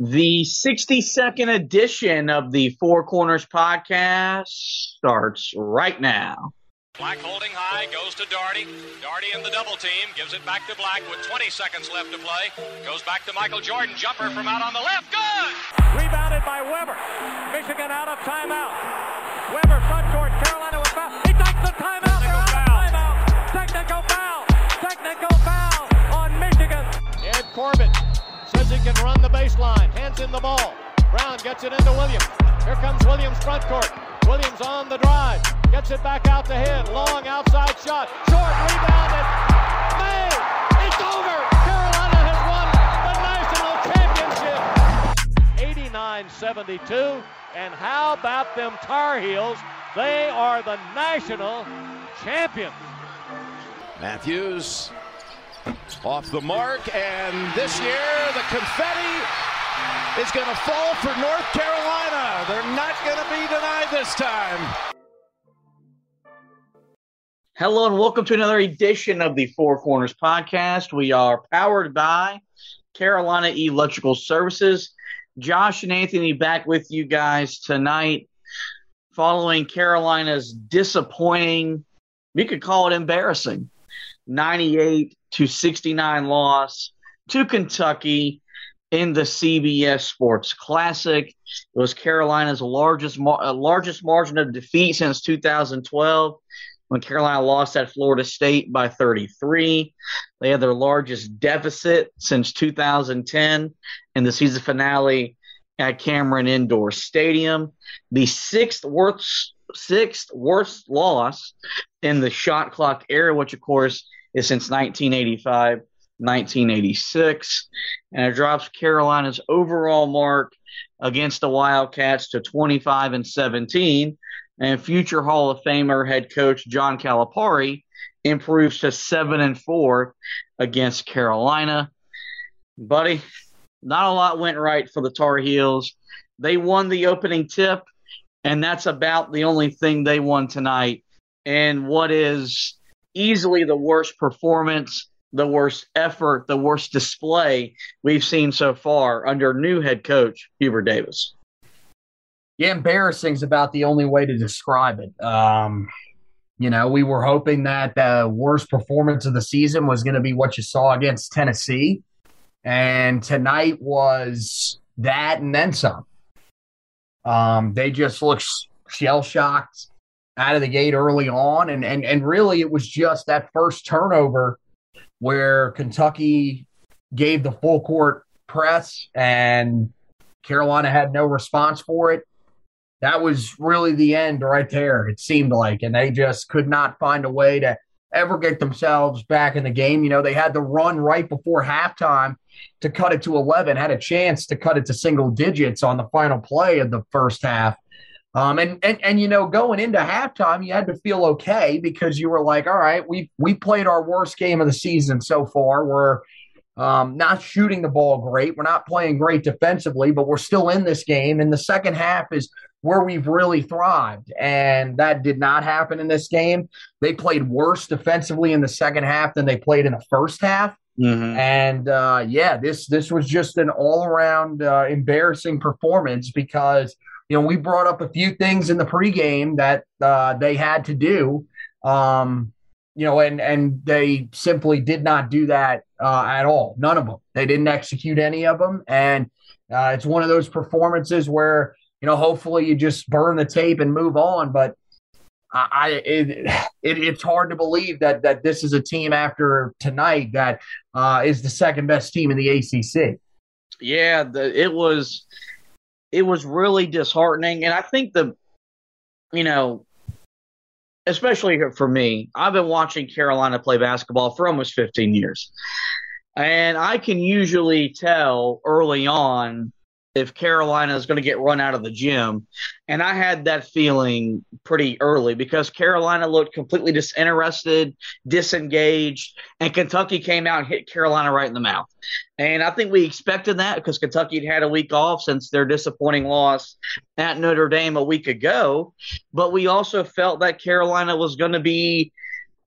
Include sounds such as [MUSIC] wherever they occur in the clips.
The 62nd edition of the Four Corners podcast starts right now. Black holding high, goes to Doherty. Doherty in the double team, gives it back to Black with 20 seconds left to play. Goes back to Michael Jordan, jumper from out on the left, good! Rebounded by Webber. Michigan out of timeout. Webber front court, Carolina with foul. He takes the timeout. They're out of timeout. Technical foul. Technical foul on Michigan. Ed Corbett says he can run the baseline. Hands in the ball. Brown gets it into Williams. Here comes Williams front court. Williams on the drive. Gets it back out to him. Long outside shot. Short rebounded. May. It's over. Carolina has won the national championship. 89-72. And how about them Tar Heels? They are the national champions. Matthews off the mark, and this year the confetti is going to fall for North Carolina. They're not going to be denied this time. Hello and welcome to another edition of the Four Corners podcast. We are powered by Carolina Electrical Services. Josh and Anthony back with you guys tonight following Carolina's disappointing, you could call it embarrassing, 98 to 69 loss to Kentucky in the CBS Sports Classic. It was Carolina's largest uh, largest margin of defeat since 2012 when Carolina lost at Florida State by 33. They had their largest deficit since 2010 in the season finale at Cameron Indoor Stadium. The sixth worst sixth worst loss in the shot clock era, which of course is since 1985, 1986, and it drops Carolina's overall mark against the Wildcats to 25 and 17 and future Hall of Famer head coach John Calipari improves to seven and four against Carolina. Buddy, not a lot went right for the Tar Heels. They won the opening tip, and that's about the only thing they won tonight. And what is easily the worst performance, the worst effort, the worst display we've seen so far under new head coach Hubert Davis. Yeah, embarrassing is about the only way to describe it. Um, you know, we were hoping that the worst performance of the season was going to be what you saw against Tennessee. And tonight was that and then some. Um, they just looked shell shocked out of the gate early on. And, and, and really, it was just that first turnover where Kentucky gave the full court press and Carolina had no response for it that was really the end right there, it seemed like. And they just could not find a way to ever get themselves back in the game. You know, they had the run right before halftime to cut it to 11, had a chance to cut it to single digits on the final play of the first half. Um, and, and, and, you know, going into halftime, you had to feel okay because you were like, all right, we, we played our worst game of the season so far. We're, um, not shooting the ball great. We're not playing great defensively, but we're still in this game. And the second half is where we've really thrived. And that did not happen in this game. They played worse defensively in the second half than they played in the first half. Mm-hmm. And uh, yeah, this this was just an all around uh, embarrassing performance because you know we brought up a few things in the pregame that uh, they had to do. Um, you know, and and they simply did not do that uh, at all. None of them. They didn't execute any of them, and uh, it's one of those performances where you know, hopefully you just burn the tape and move on. But I, it, it, it's hard to believe that that this is a team after tonight that uh, is the second best team in the ACC. Yeah, the, it was it was really disheartening, and I think the you know, especially for me, I've been watching Carolina play basketball for almost 15 years, and I can usually tell early on if Carolina is going to get run out of the gym. And I had that feeling pretty early because Carolina looked completely disinterested, disengaged, and Kentucky came out and hit Carolina right in the mouth. And I think we expected that because Kentucky had had a week off since their disappointing loss at Notre Dame a week ago. But we also felt that Carolina was going to be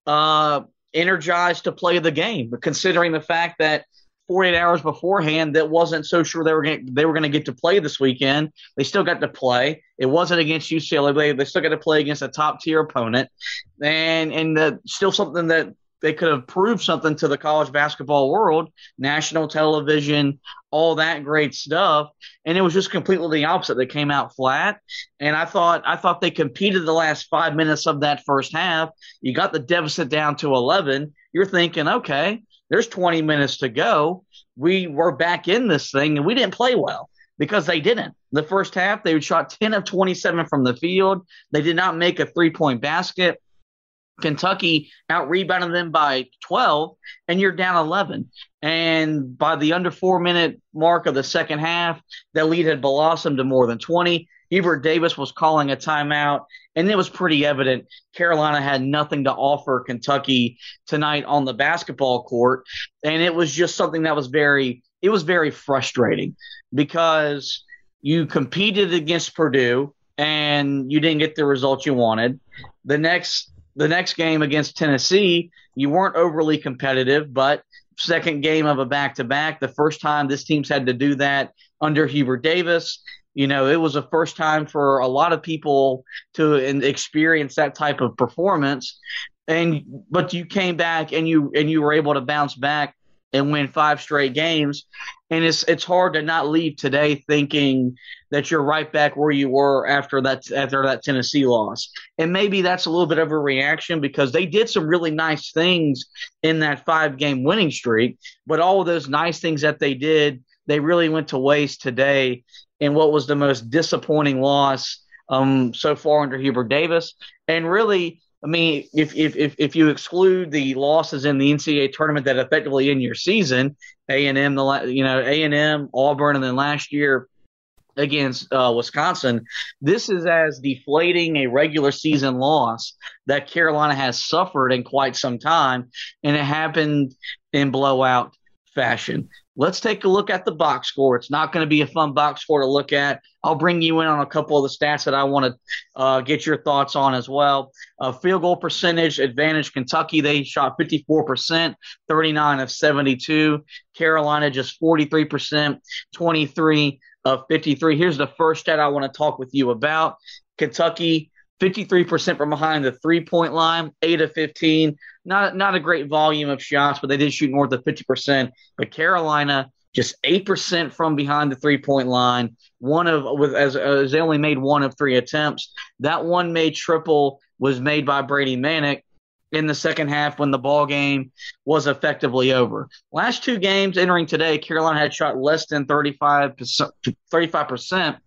uh, energized to play the game, considering the fact that 48 hours beforehand that wasn't so sure they were going they were going to get to play this weekend. They still got to play. It wasn't against UCLA. They, they still got to play against a top tier opponent, and and the, still something that they could have proved something to the college basketball world, national television, all that great stuff. And it was just completely the opposite. They came out flat. And I thought I thought they competed the last five minutes of that first half. You got the deficit down to eleven. You're thinking, okay, there's 20 minutes to go. We were back in this thing and we didn't play well because they didn't. The first half, they shot 10 of 27 from the field. They did not make a three point basket. Kentucky out rebounded them by 12, and you're down 11. And by the under four minute mark of the second half, the lead had blossomed to more than 20. Hubert Davis was calling a timeout, and it was pretty evident Carolina had nothing to offer Kentucky tonight on the basketball court. And it was just something that was very, it was very frustrating because you competed against Purdue and you didn't get the result you wanted. The next the next game against Tennessee, you weren't overly competitive, but second game of a back to back, the first time this team's had to do that under Hubert Davis. You know, it was a first time for a lot of people to experience that type of performance. And but you came back and you and you were able to bounce back and win five straight games. And it's it's hard to not leave today thinking that you're right back where you were after that after that Tennessee loss. And maybe that's a little bit of a reaction because they did some really nice things in that five game winning streak, but all of those nice things that they did, they really went to waste today in what was the most disappointing loss um, so far under Hubert Davis. And really, I mean, if, if if if you exclude the losses in the NCAA tournament that effectively end your season, A and M, the you know A and M, Auburn, and then last year against uh, Wisconsin, this is as deflating a regular season loss that Carolina has suffered in quite some time, and it happened in blowout fashion. Let's take a look at the box score. It's not going to be a fun box score to look at. I'll bring you in on a couple of the stats that I want to uh, get your thoughts on as well. Uh, field goal percentage advantage Kentucky, they shot 54%, 39 of 72. Carolina just 43%, 23 of 53. Here's the first stat I want to talk with you about. Kentucky 53% from behind the three point line, 8 of 15. Not, not a great volume of shots, but they did shoot north of 50%. But Carolina, just 8% from behind the three point line. One of, with as, as they only made one of three attempts. That one made triple was made by Brady Manek in the second half when the ball game was effectively over. Last two games entering today, Carolina had shot less than 35 percent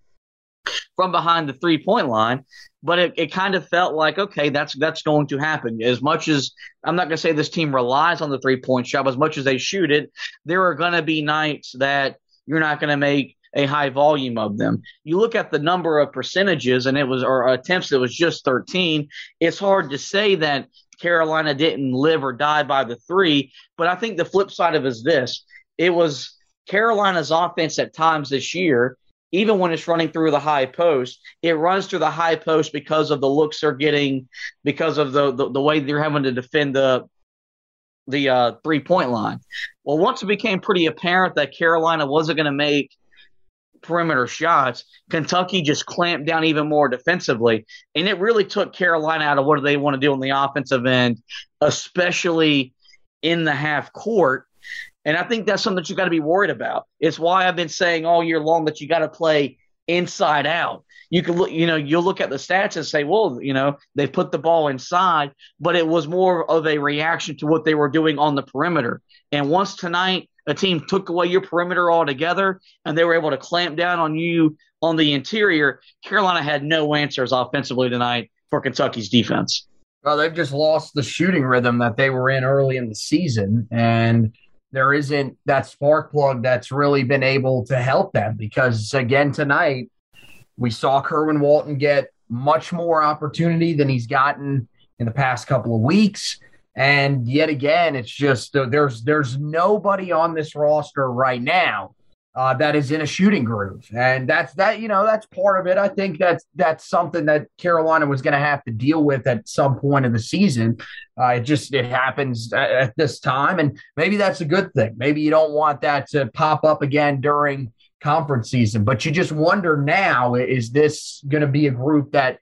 from behind the three point line. But it, it kind of felt like, okay, that's that's going to happen. As much as I'm not going to say this team relies on the three point shot, as much as they shoot it, there are going to be nights that you're not going to make a high volume of them. You look at the number of percentages, and it was or attempts. It was just 13. It's hard to say that Carolina didn't live or die by the three. But I think the flip side of it is this: it was Carolina's offense at times this year even when it's running through the high post, it runs through the high post because of the looks they're getting, because of the the, the way they're having to defend the the uh, three point line. Well, once it became pretty apparent that Carolina wasn't going to make perimeter shots, Kentucky just clamped down even more defensively, and it really took Carolina out of what do they want to do on the offensive end, especially in the half court. And I think that's something that you got to be worried about. It's why I've been saying all year long that you got to play inside out. You can look, you know, you'll look at the stats and say, well, you know, they put the ball inside, but it was more of a reaction to what they were doing on the perimeter. And once tonight, a team took away your perimeter altogether and they were able to clamp down on you on the interior, Carolina had no answers offensively tonight for Kentucky's defense. Well, they've just lost the shooting rhythm that they were in early in the season. And there isn't that spark plug that's really been able to help them because again tonight we saw Kerwin Walton get much more opportunity than he's gotten in the past couple of weeks. And yet again, it's just uh, there's there's nobody on this roster right now uh, that is in a shooting groove, and that's that. You know, that's part of it. I think that's that's something that Carolina was going to have to deal with at some point in the season. Uh, it just it happens at, at this time, and maybe that's a good thing. Maybe you don't want that to pop up again during conference season, but you just wonder now: is this going to be a group that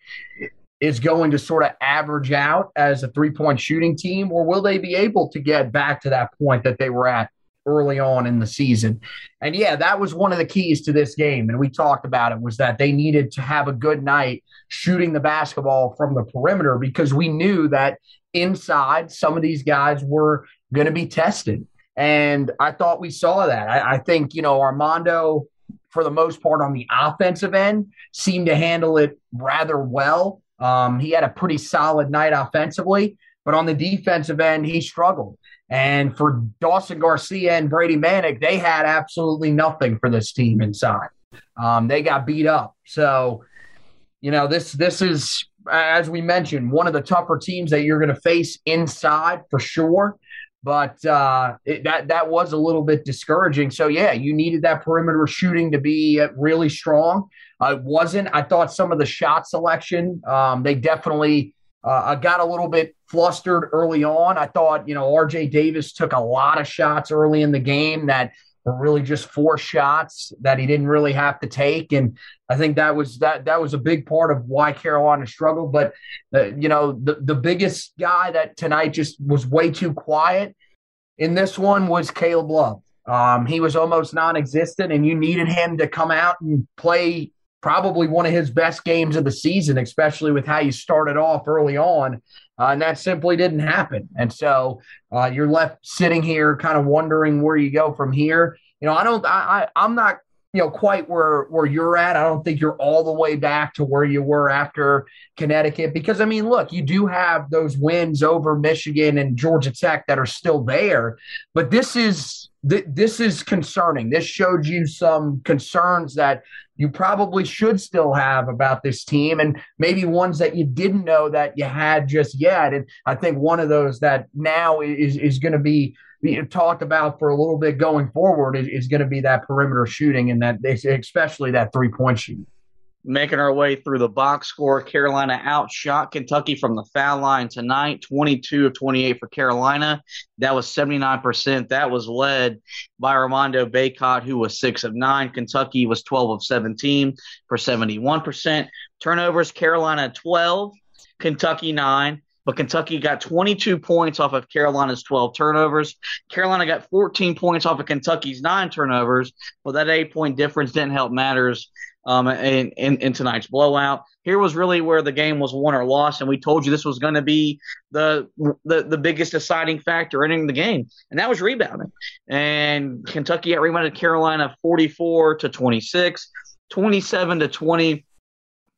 is going to sort of average out as a three point shooting team, or will they be able to get back to that point that they were at early on in the season. And yeah, that was one of the keys to this game. And we talked about it was that they needed to have a good night shooting the basketball from the perimeter because we knew that inside some of these guys were going to be tested. And I thought we saw that. I, I think, you know, Armando, for the most part on the offensive end, seemed to handle it rather well. Um, he had a pretty solid night offensively, but on the defensive end, he struggled. And for Dawson Garcia and Brady Manek, they had absolutely nothing for this team inside. Um, they got beat up. So, you know, this this is as we mentioned, one of the tougher teams that you're going to face inside for sure. But uh, it, that that was a little bit discouraging. So yeah, you needed that perimeter shooting to be uh, really strong. Uh, it wasn't. I thought some of the shot selection, um, they definitely uh, I got a little bit flustered early on. I thought, you know, RJ Davis took a lot of shots early in the game that were really just four shots that he didn't really have to take. And I think that was that that was a big part of why Carolina struggled. But uh, you know, the the biggest guy that tonight just was way too quiet in this one was Caleb Love. Um, he was almost non-existent, and you needed him to come out and play probably one of his best games of the season, especially with how you started off early on. Uh, and that simply didn't happen. And so uh, you're left sitting here kind of wondering where you go from here. You know, I don't, I, I, I'm not, you know, quite where where you're at. I don't think you're all the way back to where you were after Connecticut because I mean, look, you do have those wins over Michigan and Georgia Tech that are still there, but this is th- this is concerning. This showed you some concerns that you probably should still have about this team and maybe ones that you didn't know that you had just yet. And I think one of those that now is, is going to be talked about for a little bit going forward is, is going to be that perimeter shooting and that especially that three point shooting making our way through the box score. Carolina outshot Kentucky from the foul line tonight, 22 of 28 for Carolina. That was 79%. That was led by Armando Bacot, who was 6 of 9. Kentucky was 12 of 17 for 71%. Turnovers, Carolina 12, Kentucky 9. But Kentucky got 22 points off of Carolina's 12 turnovers. Carolina got 14 points off of Kentucky's nine turnovers. Well, that eight point difference didn't help matters um, in, in, in, tonight's blowout. Here was really where the game was won or lost, and we told you this was going to be the, the the biggest deciding factor entering the game, and that was rebounding. And Kentucky out rebounded Carolina 44 to 26, 27 to 20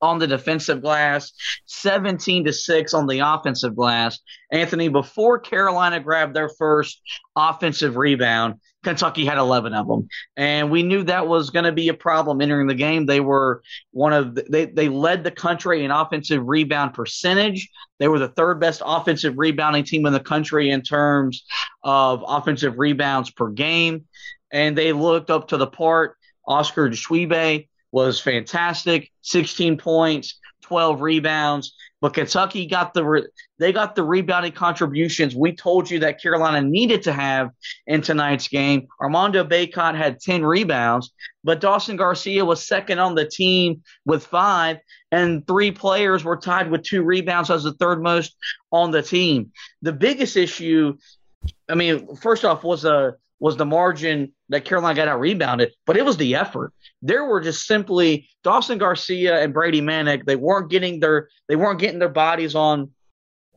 on the defensive glass, 17 to 6 on the offensive glass. Anthony, before Carolina grabbed their first offensive rebound, Kentucky had 11 of them. And we knew that was going to be a problem entering the game. They were one of the, they they led the country in offensive rebound percentage. They were the third best offensive rebounding team in the country in terms of offensive rebounds per game. And they looked up to the part. Oscar Tshiebwe was fantastic, 16 points, 12 rebounds. But Kentucky got the re- they got the rebounding contributions we told you that Carolina needed to have in tonight's game. Armando Bacot had 10 rebounds, but Dawson Garcia was second on the team with five, and three players were tied with two rebounds as the third most on the team. The biggest issue, I mean, first off, was a was the margin that Carolina got out rebounded, but it was the effort. There were just simply Dawson Garcia and Brady Manek. They weren't getting their they weren't getting their bodies on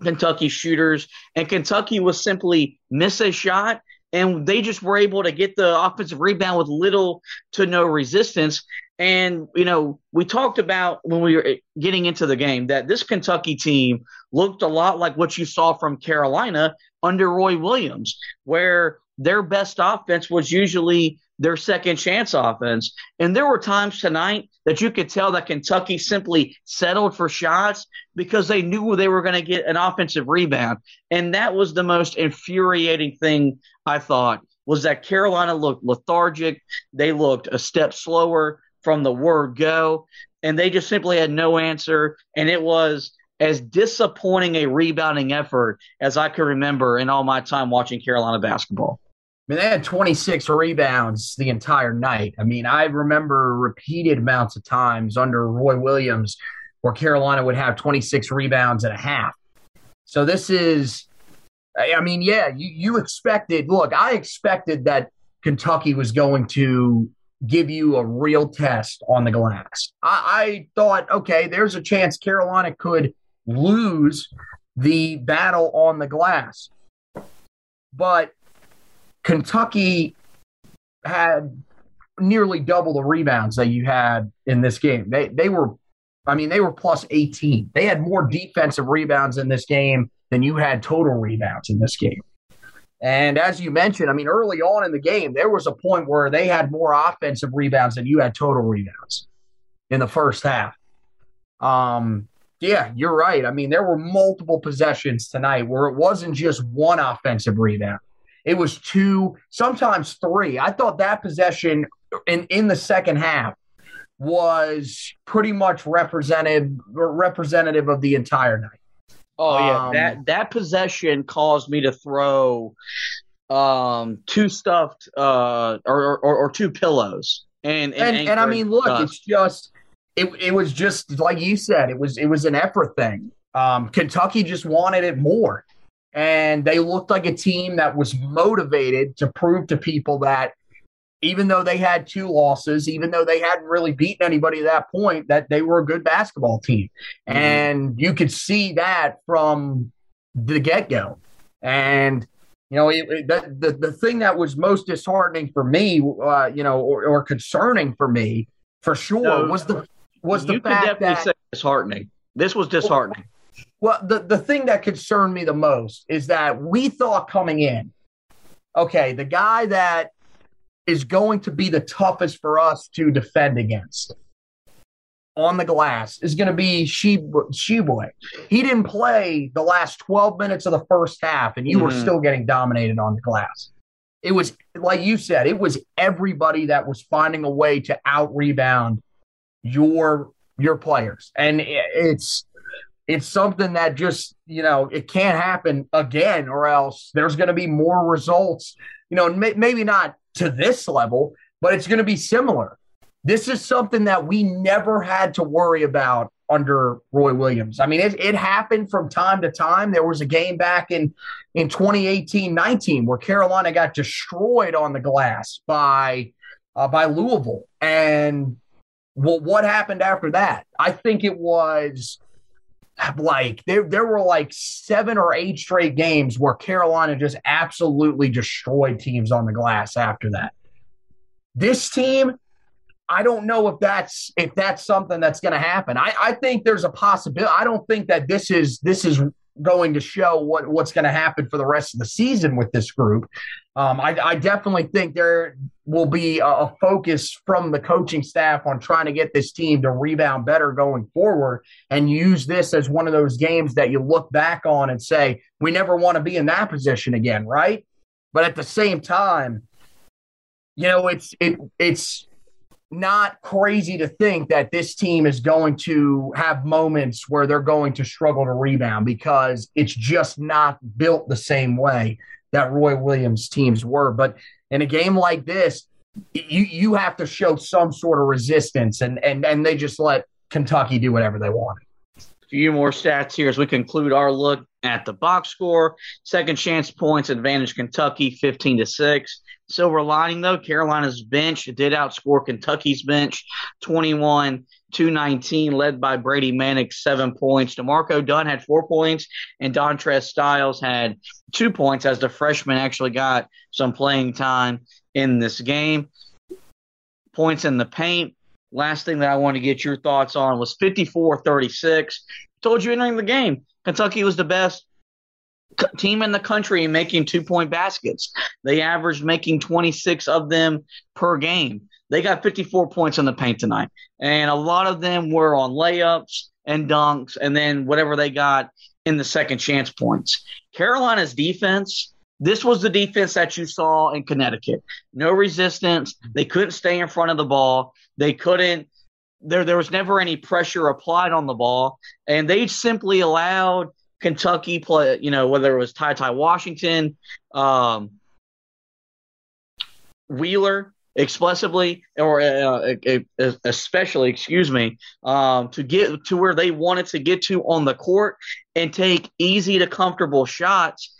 Kentucky shooters, and Kentucky was simply miss a shot, and they just were able to get the offensive rebound with little to no resistance. And you know, we talked about when we were getting into the game that this Kentucky team looked a lot like what you saw from Carolina under Roy Williams, where their best offense was usually their second chance offense. And there were times tonight that you could tell that Kentucky simply settled for shots because they knew they were going to get an offensive rebound. And that was the most infuriating thing I thought was that Carolina looked lethargic. They looked a step slower from the word go, and they just simply had no answer. And it was as disappointing a rebounding effort as I could remember in all my time watching Carolina basketball. I mean, they had 26 rebounds the entire night. I mean, I remember repeated amounts of times under Roy Williams where Carolina would have 26 rebounds and a half. So this is, I mean, yeah, you, you expected, look, I expected that Kentucky was going to give you a real test on the glass. I, I thought, okay, there's a chance Carolina could lose the battle on the glass. But Kentucky had nearly double the rebounds that you had in this game. They they were I mean they were plus 18. They had more defensive rebounds in this game than you had total rebounds in this game. And as you mentioned, I mean early on in the game there was a point where they had more offensive rebounds than you had total rebounds in the first half. Um yeah, you're right. I mean, there were multiple possessions tonight where it wasn't just one offensive rebound. It was two, sometimes three. I thought that possession in, in the second half was pretty much representative representative of the entire night. Oh yeah, um, that that possession caused me to throw um two stuffed uh or or, or two pillows and and, and, and I mean look, it's just it it was just like you said, it was it was an effort thing. Um, Kentucky just wanted it more and they looked like a team that was motivated to prove to people that even though they had two losses, even though they hadn't really beaten anybody at that point, that they were a good basketball team. Mm-hmm. And you could see that from the get go. And, you know, it, it, the, the, the thing that was most disheartening for me, uh, you know, or, or, concerning for me, for sure, no, was the was the fact definitely that, say disheartening. This was disheartening. Well, the, the thing that concerned me the most is that we thought coming in, okay, the guy that is going to be the toughest for us to defend against on the glass is going to be Tshiebwe. He didn't play the last 12 minutes of the first half, and you mm-hmm. were still getting dominated on the glass. It was, like you said, it was everybody that was finding a way to out rebound your your players. And it's it's something that just you know it can't happen again or else there's going to be more results you know may, maybe not to this level but it's going to be similar. This is something that we never had to worry about under roy williams. I mean it, it happened from time to time. There was a game back in in 2018-19 where carolina got destroyed on the glass by uh, by louisville. And well what happened after that? I think it was like there there were like seven or eight straight games where Carolina just absolutely destroyed teams on the glass after that. This team, I don't know if that's if that's something that's going to happen. I, I think there's a possibility. I don't think that this is this is going to show what what's going to happen for the rest of the season with this group. Um, I, I, definitely think there will be a, a, focus from the coaching staff on trying to get this team to rebound better going forward and use this as one of those games that you look back on and say, we never want to be in that position again, right? But at the same time, you know, it's it it's not crazy to think that this team is going to have moments where they're going to struggle to rebound because it's just not built the same way that Roy Williams teams were. But in a game like this, you you have to show some sort of resistance and and and they just let Kentucky do whatever they want. Few more stats here as we conclude our look at the box score. Second chance points advantage Kentucky 15 to 6. Silver lining though, Carolina's bench did outscore Kentucky's bench 21 to 19, led by Brady Manek, seven points. D'Marco Dunn had four points, and Dontrez Styles had two points as the freshman actually got some playing time in this game. Points in the paint. Last thing that I want to get your thoughts on was 54 36. Told you entering the game, Kentucky was the best team in the country in making two point baskets. They averaged making 26 of them per game. They got 54 points in the paint tonight. And a lot of them were on layups and dunks and then whatever they got in the second chance points. Carolina's defense this was the defense that you saw in Connecticut. No resistance. They couldn't stay in front of the ball. They couldn't. There, there was never any pressure applied on the ball, and they simply allowed Kentucky play. You know, whether it was Ty Ty Washington, um, Wheeler, explicitly or uh, especially, excuse me, um, to get to where they wanted to get to on the court and take easy to comfortable shots.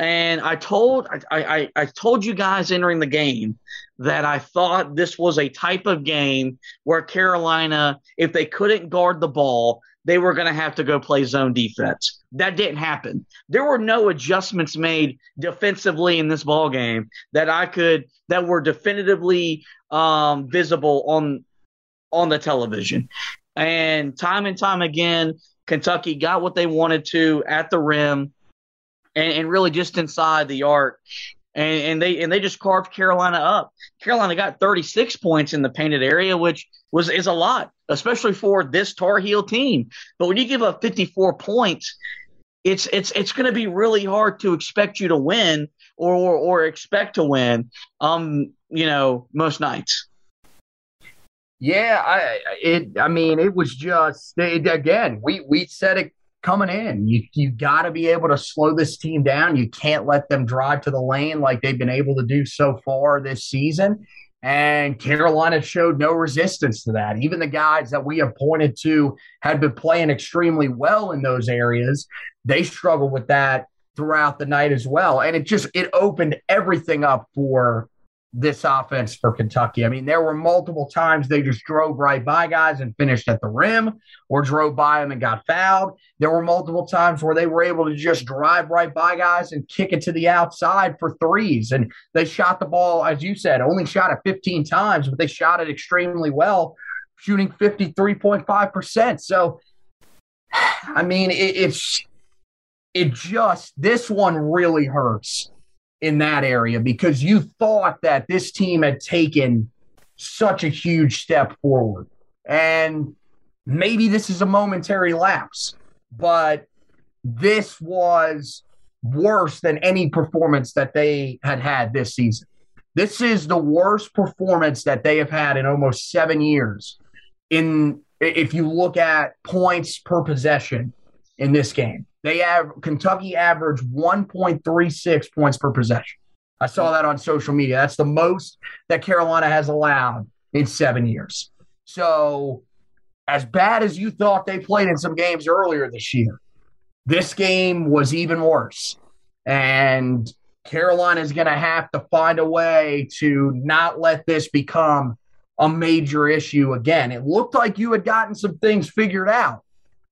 And I told I, I, I told you guys entering the game that I thought this was a type of game where Carolina, if they couldn't guard the ball, they were going to have to go play zone defense. That didn't happen. There were no adjustments made defensively in this ball game that I could that were definitively um, visible on on the television. And time and time again, Kentucky got what they wanted to at the rim and, and really just inside the arc. And, and, they and they just carved Carolina up. Carolina got 36 points in the painted area, which was is a lot, especially for this Tar Heel team. But when you give up 54 points, it's it's it's going to be really hard to expect you to win or, or or expect to win. Um, you know, most nights. Yeah, I it. I mean, it was just it, again. We we said it coming in. You you got to be able to slow this team down. You can't let them drive to the lane like they've been able to do so far this season. And Carolina showed no resistance to that. Even the guys that we have pointed to had been playing extremely well in those areas. They struggled with that throughout the night as well. And it just it opened everything up for this offense for Kentucky. I mean, there were multiple times they just drove right by guys and finished at the rim or drove by them and got fouled. There were multiple times where they were able to just drive right by guys and kick it to the outside for threes. And they shot the ball, as you said, only shot it 15 times, but they shot it extremely well, shooting 53.5%. So, [SIGHS] I mean, it, it's, it just, this one really hurts in that area because you thought that this team had taken such a huge step forward. And maybe this is a momentary lapse, but this was worse than any performance that they had had this season. This is the worst performance that they have had in almost seven years. In if you look at points per possession in this game, they have Kentucky averaged 1.36 points per possession. I saw that on social media. That's the most that Carolina has allowed in seven years. So, as bad as you thought they played in some games earlier this year, this game was even worse. And Carolina is going to have to find a way to not let this become a major issue again. It looked like you had gotten some things figured out.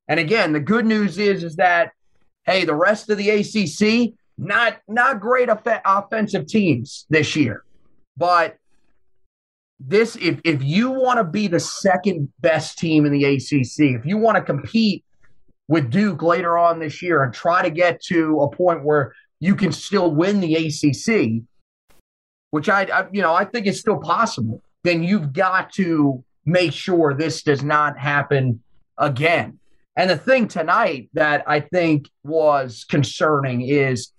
And again, the good news is is that hey, the rest of the ACC not not great off- offensive teams this year, but this if if you want to be the second best team in the ACC, if you want to compete with Duke later on this year and try to get to a point where you can still win the ACC, which I, I you know I think is still possible, then you've got to make sure this does not happen again. And the thing tonight that I think was concerning is,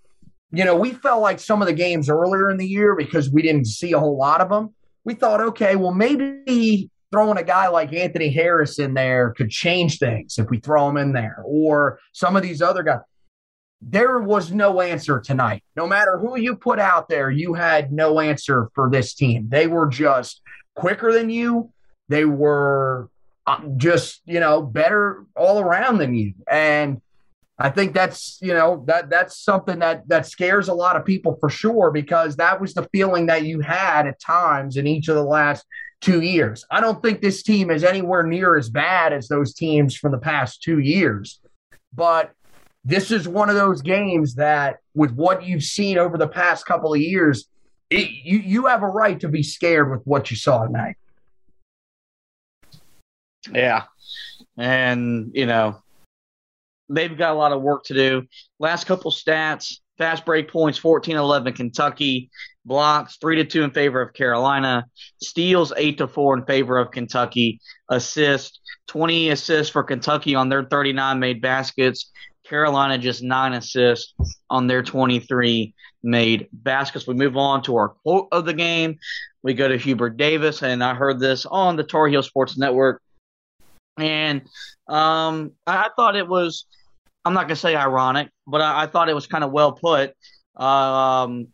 you know, we felt like some of the games earlier in the year because we didn't see a whole lot of them. We thought, okay, well, maybe throwing a guy like Anthony Harris in there could change things if we throw him in there, or some of these other guys. There was no answer tonight. No matter who you put out there, you had no answer for this team. They were just quicker than you. They were Uh, just you know better all around than you. And i think that's you know that that's something that that scares a lot of people for sure because that was the feeling that you had at times in each of the last two years. I don't think this team is anywhere near as bad as those teams from the past two years but this is one of those games that with what you've seen over the past couple of years it, you you have a right to be scared with what you saw tonight yeah. And, you know, they've got a lot of work to do. Last couple stats fast break points 14 11 Kentucky, blocks 3 to 2 in favor of Carolina, steals 8 to 4 in favor of Kentucky, assist 20 assists for Kentucky on their 39 made baskets. Carolina just 9 assists on their 23 made baskets. We move on to our quote of the game. We go to Hubert Davis, and I heard this on the Tar Heel Sports Network. And um, I thought it was, I'm not going to say ironic, but I, I, thought it was kind of well put. Um,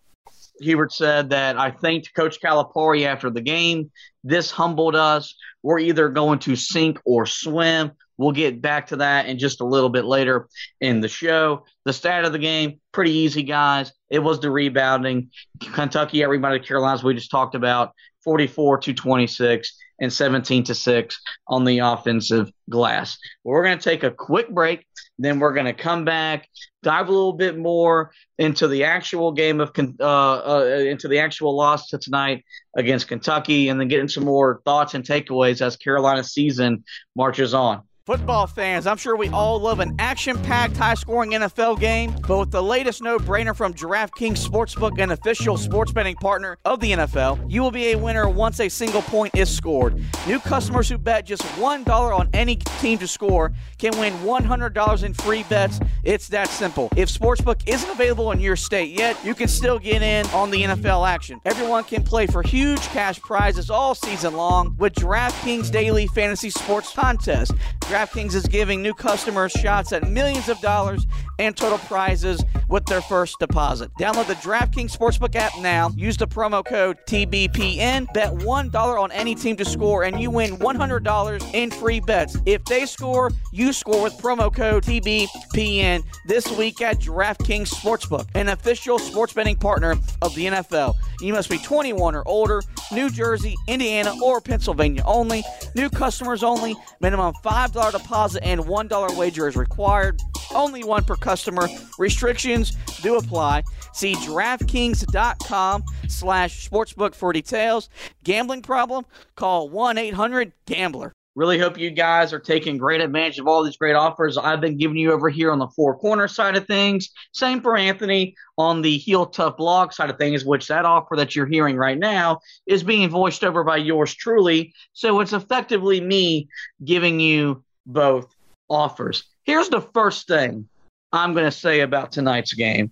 Hubert said that I thanked Coach Calipari after the game. This humbled us. We're either going to sink or swim. We'll get back to that in just a little bit later in the show. The stat of the game, pretty easy, guys. It was the rebounding. Kentucky, everybody, Carolinas, we just talked about 44 to 26 and 17 to 6 on the offensive glass. We're going to take a quick break, then we're going to come back, dive a little bit more into the actual game of uh, uh, into the actual loss to tonight against Kentucky, and then getting some more thoughts and takeaways as Carolina's season marches on. Football fans, I'm sure we all love an action packed, high scoring NFL game, but with the latest no brainer from DraftKings Sportsbook, an official sports betting partner of the NFL, you will be a winner once a single point is scored. New customers who bet just $1 on any team to score can win $100 in free bets. It's that simple. If Sportsbook isn't available in your state yet, you can still get in on the NFL action. Everyone can play for huge cash prizes all season long with DraftKings Daily Fantasy Sports Contest. DraftKings is giving new customers shots at millions of dollars and total prizes with their first deposit. Download the DraftKings Sportsbook app now. Use the promo code TBPN. Bet $1 on any team to score, and you win $100 in free bets. If they score, you score with promo code TBPN this week at DraftKings Sportsbook, an official sports betting partner of the NFL. You must be 21 or older, New Jersey, Indiana, or Pennsylvania only. New customers only. Minimum $5 $5 deposit and $1 wager is required. Only one per customer. Restrictions do apply. See DraftKings.com slash sportsbook for details. Gambling problem? Call 1-800-GAMBLER. Really hope you guys are taking great advantage of all these great offers I've been giving you over here on the four corner side of things. Same for Anthony on the Heel Tough blog side of things, which that offer that you're hearing right now is being voiced over by yours truly. So it's effectively me giving you both offers. Here's the first thing I'm going to say about tonight's game.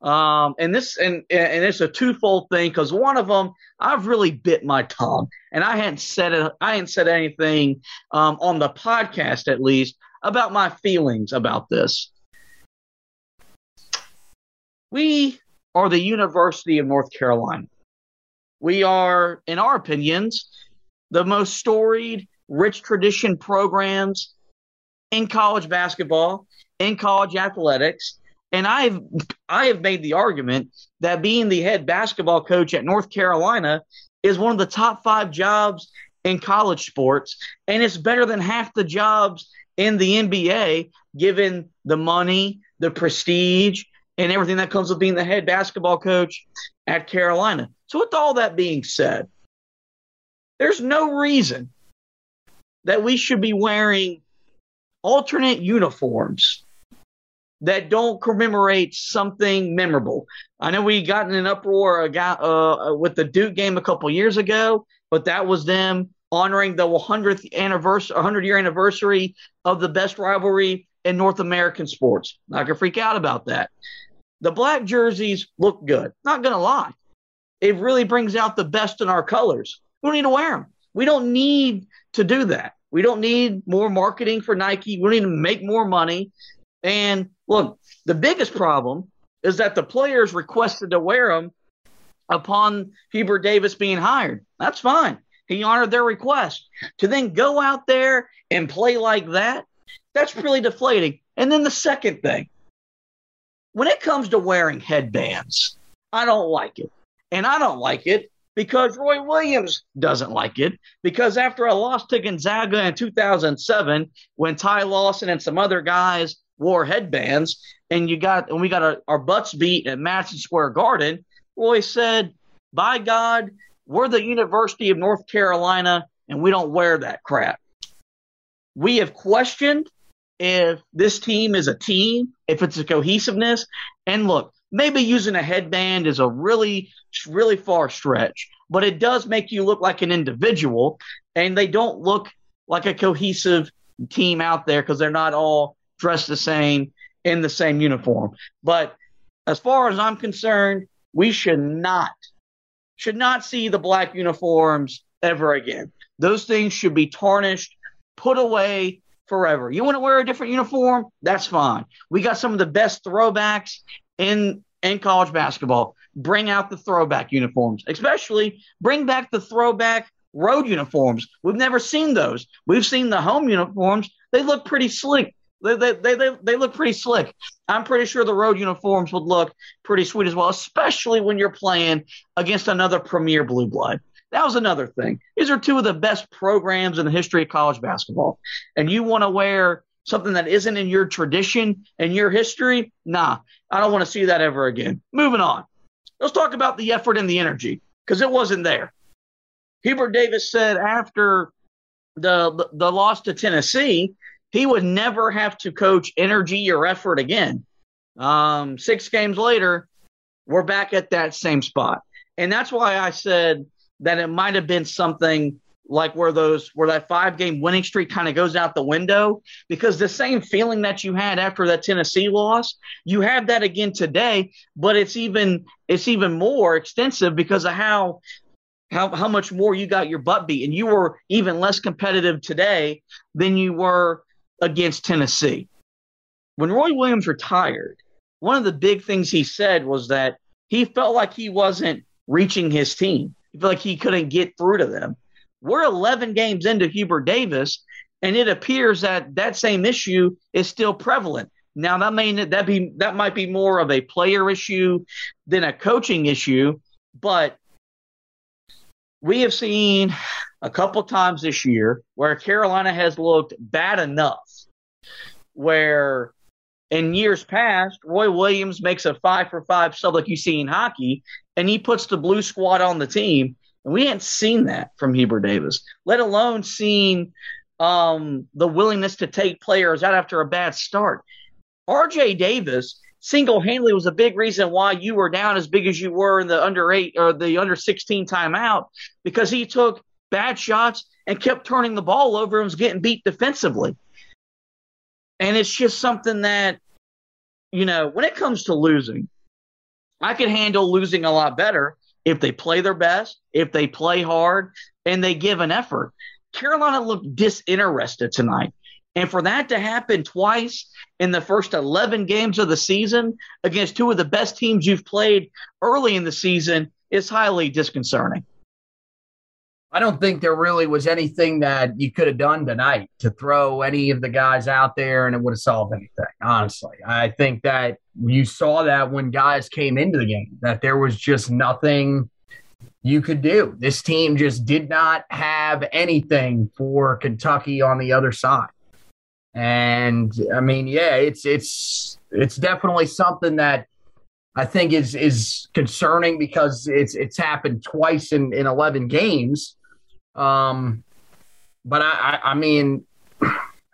Um, and this and and it's a twofold thing because one of them I've really bit my tongue and I hadn't said it, I hadn't said anything um, on the podcast at least about my feelings about this. We are the University of North Carolina. We are, in our opinions, the most storied, rich tradition programs in college basketball, in college athletics, and I've I have made the argument that being the head basketball coach at North Carolina is one of the top five jobs in college sports, and it's better than half the jobs in the NBA, given the money, the prestige, and everything that comes with being the head basketball coach at Carolina. So, with all that being said, there's no reason that we should be wearing alternate uniforms that don't commemorate something memorable. I know we got in an uproar uh, with the Duke game a couple years ago, but that was them honoring the 100th anniversary, 100 year anniversary of the best rivalry in North American sports. Not gonna freak out about that. The black jerseys look good. Not gonna lie, it really brings out the best in our colors. We don't need to wear them. We don't need to do that. We don't need more marketing for Nike. We need to make more money. And look, the biggest problem is that the players requested to wear them upon Hubert Davis being hired. That's fine. He honored their request. To then go out there and play like that, that's really deflating. And then the second thing, when it comes to wearing headbands, I don't like it. And I don't like it because Roy Williams doesn't like it. Because after a loss to Gonzaga in 2007, when Ty Lawson and some other guys wore headbands, and you got and we got our, our butts beat at Madison Square Garden. Roy said, "By God, we're the University of North Carolina, and we don't wear that crap." We have questioned if this team is a team, if it's a cohesiveness, and look, maybe using a headband is a really, really far stretch, but it does make you look like an individual, and they don't look like a cohesive team out there because they're not all dressed the same in the same uniform. But as far as I'm concerned, we should not should not see the black uniforms ever again. Those things should be tarnished, put away forever. You want to wear a different uniform? That's fine. We got some of the best throwbacks in in college basketball. Bring out the throwback uniforms, especially bring back the throwback road uniforms. We've never seen those. We've seen the home uniforms. They look pretty slick. They, they, they, they, look pretty slick. I'm pretty sure the road uniforms would look pretty sweet as well, especially when you're playing against another premier blue blood. That was another thing. These are two of the best programs in the history of college basketball. And you want to wear something that isn't in your tradition and your history? Nah, I don't want to see that ever again. Moving on. Let's talk about the effort and the energy because it wasn't there. Hubert Davis said after the, the, loss to Tennessee, he would never have to coach energy or effort again. Um, six games later, we're back at that same spot. And that's why I said that it might have been something like where those where that five game winning streak kind of goes out the window because the same feeling that you had after that Tennessee loss you have that again today but it's even it's even more extensive because of how how how much more you got your butt beat and you were even less competitive today than you were against Tennessee when Roy Williams retired one of the big things he said was that he felt like he wasn't reaching his team he felt like he couldn't get through to them. We're 11 games into Hubert Davis, and it appears that that same issue is still prevalent. Now that may that be that might be more of a player issue than a coaching issue, but we have seen a couple times this year where Carolina has looked bad enough where in years past, Roy Williams makes a five for five sub like you see in hockey, and he puts the blue squad on the team. And we hadn't seen that from Hubert Davis, let alone seeing um, the willingness to take players out after a bad start. RJ Davis single handedly was a big reason why you were down as big as you were in the under eight or the under 16 timeout because he took bad shots and kept turning the ball over and was getting beat defensively. And it's just something that, you know, when it comes to losing, I could handle losing a lot better if they play their best, if they play hard, and they give an effort. Carolina looked disinterested tonight. And for that to happen twice in the first 11 games of the season against two of the best teams you've played early in the season is highly disconcerting. I don't think there really was anything that you could have done tonight to throw any of the guys out there and it would have solved anything, honestly. I think that you saw that when guys came into the game, that there was just nothing you could do. This team just did not have anything for Kentucky on the other side. And I mean, yeah, it's it's it's definitely something that I think is is concerning because it's it's happened twice in, in eleven games. Um, but I, I, I mean,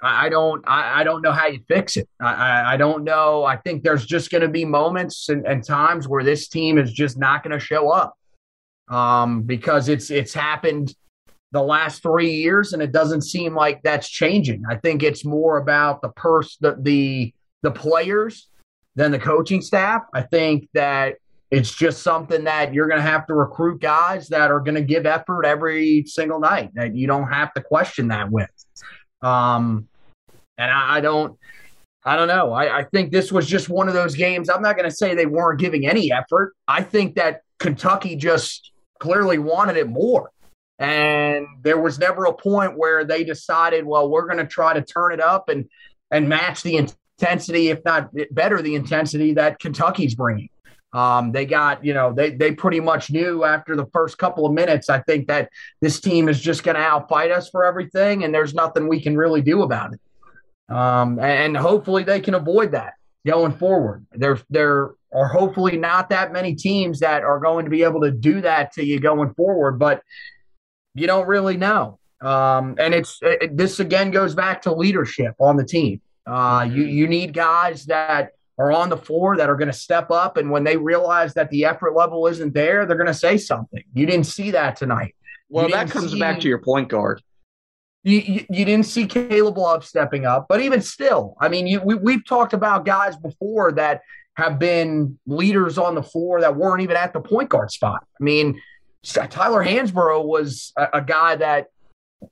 I don't I, I, don't know how you fix it. I, I don't know. I think there's just going to be moments and, and, times where this team is just not going to show up um, because it's it's happened the last three years and it doesn't seem like that's changing. I think it's more about the purse the the the players than the coaching staff. I think that it's just something that you're going to have to recruit guys that are going to give effort every single night that you don't have to question that with. Um, and I, I don't, I don't know. I, I think this was just one of those games. I'm not going to say they weren't giving any effort. I think that Kentucky just clearly wanted it more. And there was never a point where they decided, well, we're going to try to turn it up and and match the intensity, if not better, the intensity that Kentucky's bringing. Um, they got, you know, they they pretty much knew after the first couple of minutes. I think that this team is just going to outfight us for everything, and there's nothing we can really do about it. Um, and hopefully they can avoid that going forward. There there are hopefully not that many teams that are going to be able to do that to you going forward, but you don't really know. Um, and it's it, this again goes back to leadership on the team. Uh, you you need guys that are on the floor that are going to step up. And when they realize that the effort level isn't there, they're going to say something. You didn't see that tonight. Well, that comes see... back to your point guard. You, you, didn't see Caleb Love stepping up, but even still, I mean, you, we, we've talked about guys before that have been leaders on the floor that weren't even at the point guard spot. I mean, Tyler Hansbrough was a, a guy that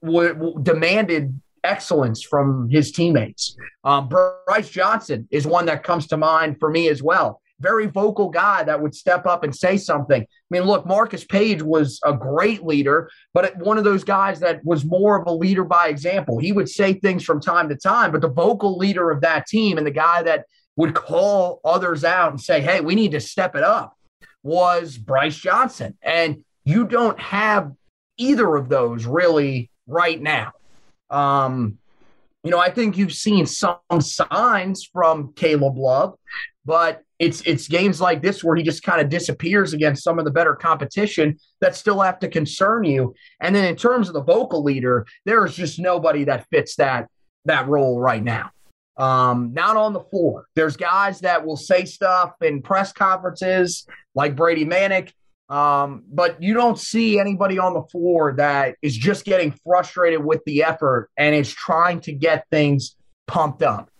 w- w- demanded excellence from his teammates. Um, Brice Johnson is one that comes to mind for me as well. Very vocal guy that would step up and say something. I mean, look, Marcus Paige was a great leader, but one of those guys that was more of a leader by example. He would say things from time to time, but the vocal leader of that team and the guy that would call others out and say, hey, we need to step it up was Brice Johnson. And you don't have either of those really right now. Um, you know, I think you've seen some signs from Caleb Love, but it's it's games like this where he just kind of disappears against some of the better competition that still have to concern you. And then in terms of the vocal leader, there is just nobody that fits that that role right now. Um, not on the floor. There's guys that will say stuff in press conferences like Brady Manek um, but you don't see anybody on the floor that is just getting frustrated with the effort and is trying to get things pumped up.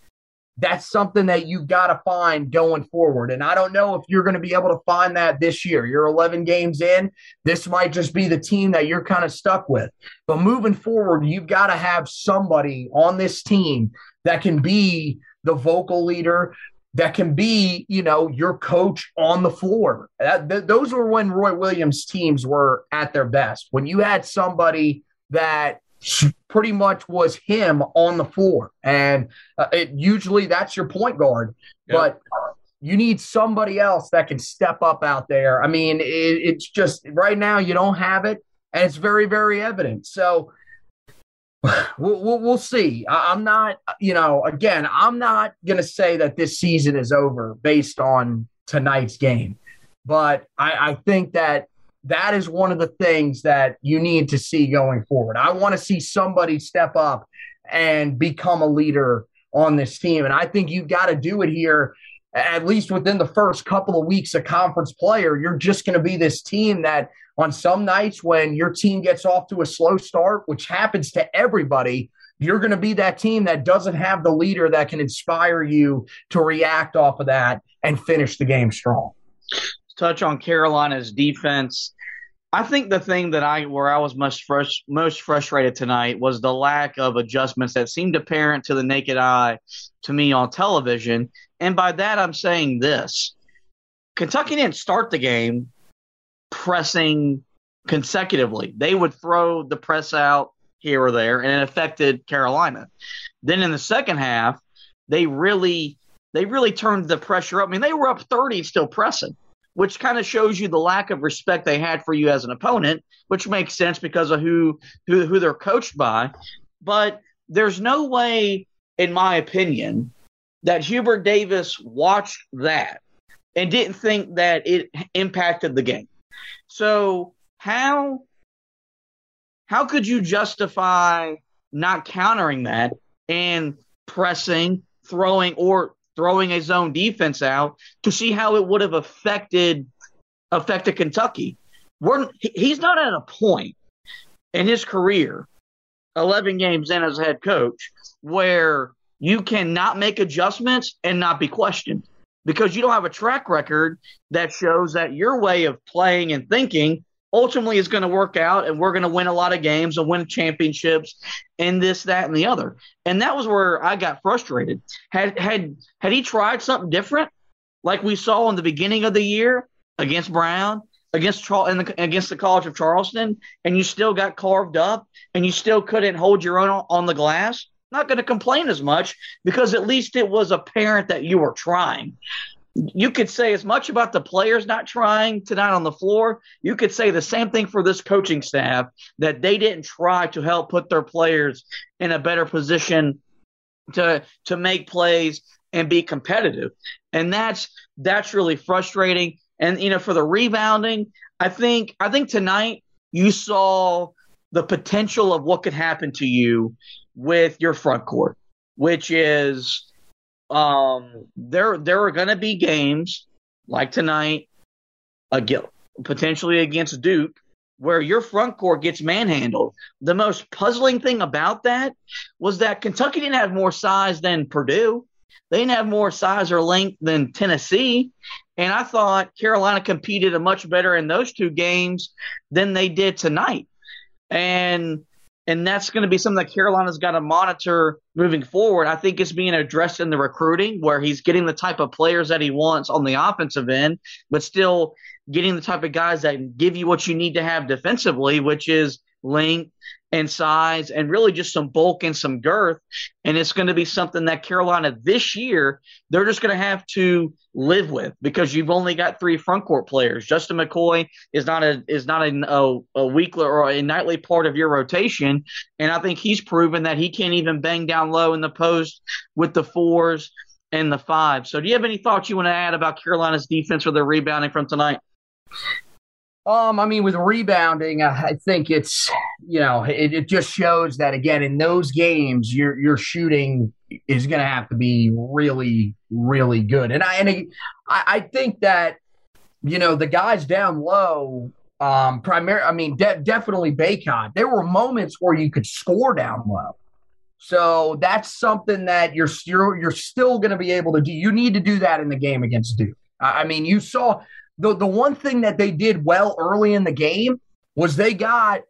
That's something that you've got to find going forward. And I don't know if you're going to be able to find that this year. You're 11 games in. This might just be the team that you're kind of stuck with. But moving forward, you've got to have somebody on this team that can be the vocal leader, that can be, you know, your coach on the floor. That, th- those were when Roy Williams teams were at their best. When you had somebody that pretty much was him on the floor, and uh, it, usually that's your point guard, yep. but you need somebody else that can step up out there. I mean, it, it's just right now you don't have it, and it's very, very evident. So We'll, we'll, see. I, am not, you know, again, I'm not going to say that this season is over based on tonight's game, but I, I think that that is one of the things that you need to see going forward. I want to see somebody step up and become a leader on this team. And I think you've got to do it here, at least within the first couple of weeks of conference player. You're just going to be this team that on some nights when your team gets off to a slow start, which happens to everybody, you're going to be that team that doesn't have the leader that can inspire you to react off of that and finish the game strong. Touch on Carolina's defense. I think the thing that I where I was most frust- most frustrated tonight was the lack of adjustments that seemed apparent to the naked eye to me on television. And by that I'm saying this. Kentucky didn't start the game pressing consecutively. They would throw the press out here or there, and it affected Carolina. Then in the second half, they really they really turned the pressure up. I mean, they were up 30 still pressing, which kind of shows you the lack of respect they had for you as an opponent, which makes sense because of who who, who they're coached by. But there's no way, in my opinion, that Hubert Davis watched that and didn't think that it impacted the game. So how how could you justify not countering that and pressing, throwing, or throwing a zone defense out to see how it would have affected affected Kentucky? We're, he's not at a point in his career, 11 games in as head coach, where you cannot make adjustments and not be questioned because you don't have a track record that shows that your way of playing and thinking ultimately is going to work out and we're going to win a lot of games and win championships and this that and the other and that was where i got frustrated had had had he tried something different like we saw in the beginning of the year against brown against the, against the college of charleston and you still got carved up and you still couldn't hold your own on the glass not going to complain as much because at least it was apparent that you were trying. You could say as much about the players not trying tonight on the floor. You could say the same thing for this coaching staff that they didn't try to help put their players in a better position to to make plays and be competitive. And that's that's really frustrating. And you know, for the rebounding, I think I think tonight you saw the potential of what could happen to you with your front court, which is um, there there are going to be games like tonight, again, potentially against Duke, where your front court gets manhandled. The most puzzling thing about that was that Kentucky didn't have more size than Purdue. They didn't have more size or length than Tennessee. And I thought Carolina competed a much better in those two games than they did tonight. And and that's going to be something that Carolina's got to monitor moving forward. I think it's being addressed in the recruiting where he's getting the type of players that he wants on the offensive end, but still getting the type of guys that give you what you need to have defensively, which is length and size and really just some bulk and some girth. And it's going to be something that Carolina this year, they're just going to have to live with because you've only got three front court players. Justin McCoy is not a is not a, a, a weekly or a nightly part of your rotation. And I think he's proven that he can't even bang down low in the post with the fours and the five. So do you have any thoughts you want to add about Carolina's defense or their rebounding from tonight? Um, I mean, with rebounding, I think it's you know it, it just shows that again in those games your your shooting is going to have to be really really good, and I and I, I think that you know the guys down low, um, primary. I mean, de- definitely Bacot. There were moments where you could score down low. So that's something that you're you're, you're still going to be able to do. You need to do that in the game against Duke. I mean, you saw the the one thing that they did well early in the game was they got